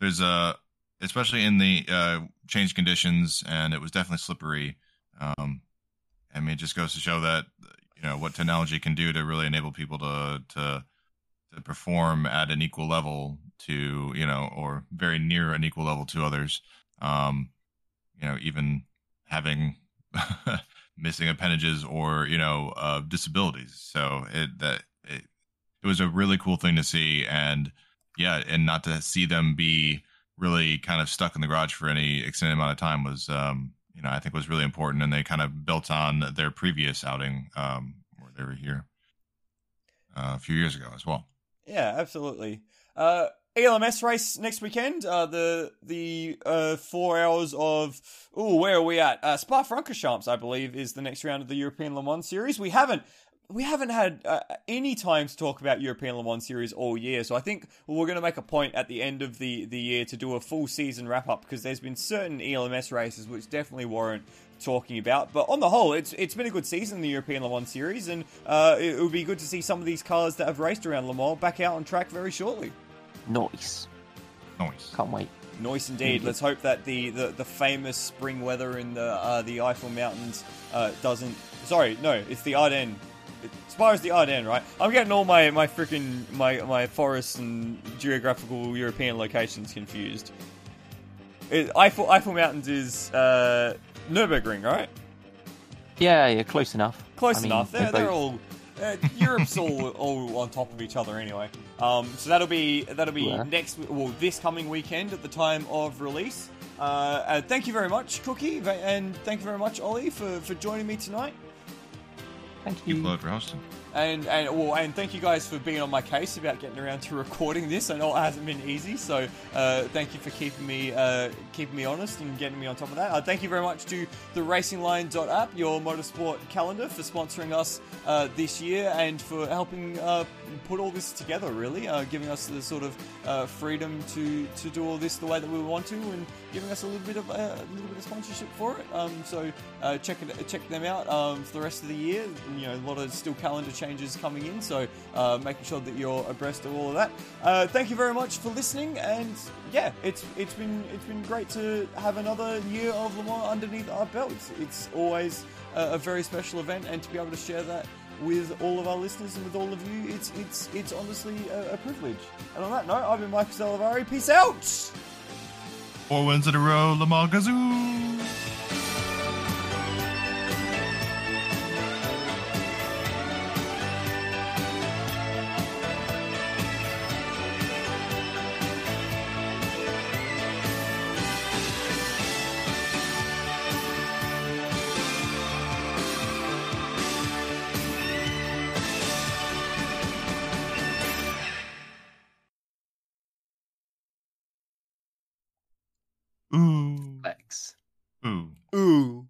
there's a, especially in the uh, change conditions, and it was definitely slippery. Um, I mean, it just goes to show that, you know, what technology can do to really enable people to, to, to perform at an equal level to, you know, or very near an equal level to others. Um, you know, even having missing appendages or you know uh, disabilities. So it that it, it was a really cool thing to see, and yeah, and not to see them be really kind of stuck in the garage for any extended amount of time was um, you know I think was really important, and they kind of built on their previous outing um, where they were here uh, a few years ago as well. Yeah, absolutely. Uh, ELMS race next weekend. Uh, the the uh, four hours of oh, where are we at? Uh, Spa Francorchamps, I believe, is the next round of the European Le Mans series. We haven't we haven't had uh, any time to talk about European Le Mans series all year, so I think we're going to make a point at the end of the the year to do a full season wrap up because there's been certain ELMS races which definitely warrant talking about. But on the whole, it's it's been a good season in the European Le Mans series, and uh, it, it would be good to see some of these cars that have raced around Le Mans back out on track very shortly. Nice. Nice. Can't wait. Nice indeed. Let's hope that the, the, the famous spring weather in the uh, the Eifel Mountains uh, doesn't. Sorry, no, it's the Ardennes. As far as the Ardennes, right? I'm getting all my my freaking my my forests and geographical European locations confused. It, Eifel Eifel Mountains is uh, Nurburgring, right? Yeah, yeah, close enough. Close I enough. Mean, they're, they're, they're all uh, Europe's all, all on top of each other anyway. Um, so that'll be that'll be yeah. next well this coming weekend at the time of release. Uh, uh, thank you very much, Cookie, and thank you very much, Ollie, for, for joining me tonight. Thank you. Thank you, Ralston. And and well, and thank you guys for being on my case about getting around to recording this. I know it hasn't been easy, so uh, thank you for keeping me uh, keeping me honest and getting me on top of that. Uh, thank you very much to the RacingLine.app, your motorsport calendar, for sponsoring us uh, this year and for helping uh, put all this together. Really, uh, giving us the sort of freedom to to do all this the way that we want to, and giving us a little bit of a little bit of sponsorship for it. Um, so check it check them out um, for the rest of the year. You know, a lot of still calendar changes coming in, so uh, making sure that you're abreast of all of that. Uh, thank you very much for listening, and yeah, it's it's been it's been great to have another year of Le Mans underneath our belts. It's always a, a very special event, and to be able to share that with all of our listeners and with all of you, it's it's it's honestly a, a privilege. And on that note, I've been Michael Salavari. Peace out. Four wins in a row, Le Mans Gazoo. Ooh. Flex. Hmm. Ooh.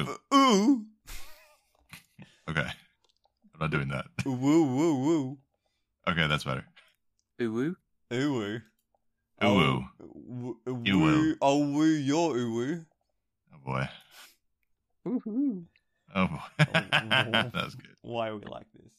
Ooh. Uh, ooh. Ooh. okay. I'm not doing that. Ooh, woo, woo, woo. Okay, that's better. Ooh, woo. Ooh, woo. Ooh, woo. Ooh, woo. Oh, woo, your ooh, woo. Oh, boy. Ooh, Oh, boy. that was good. Why are we like this?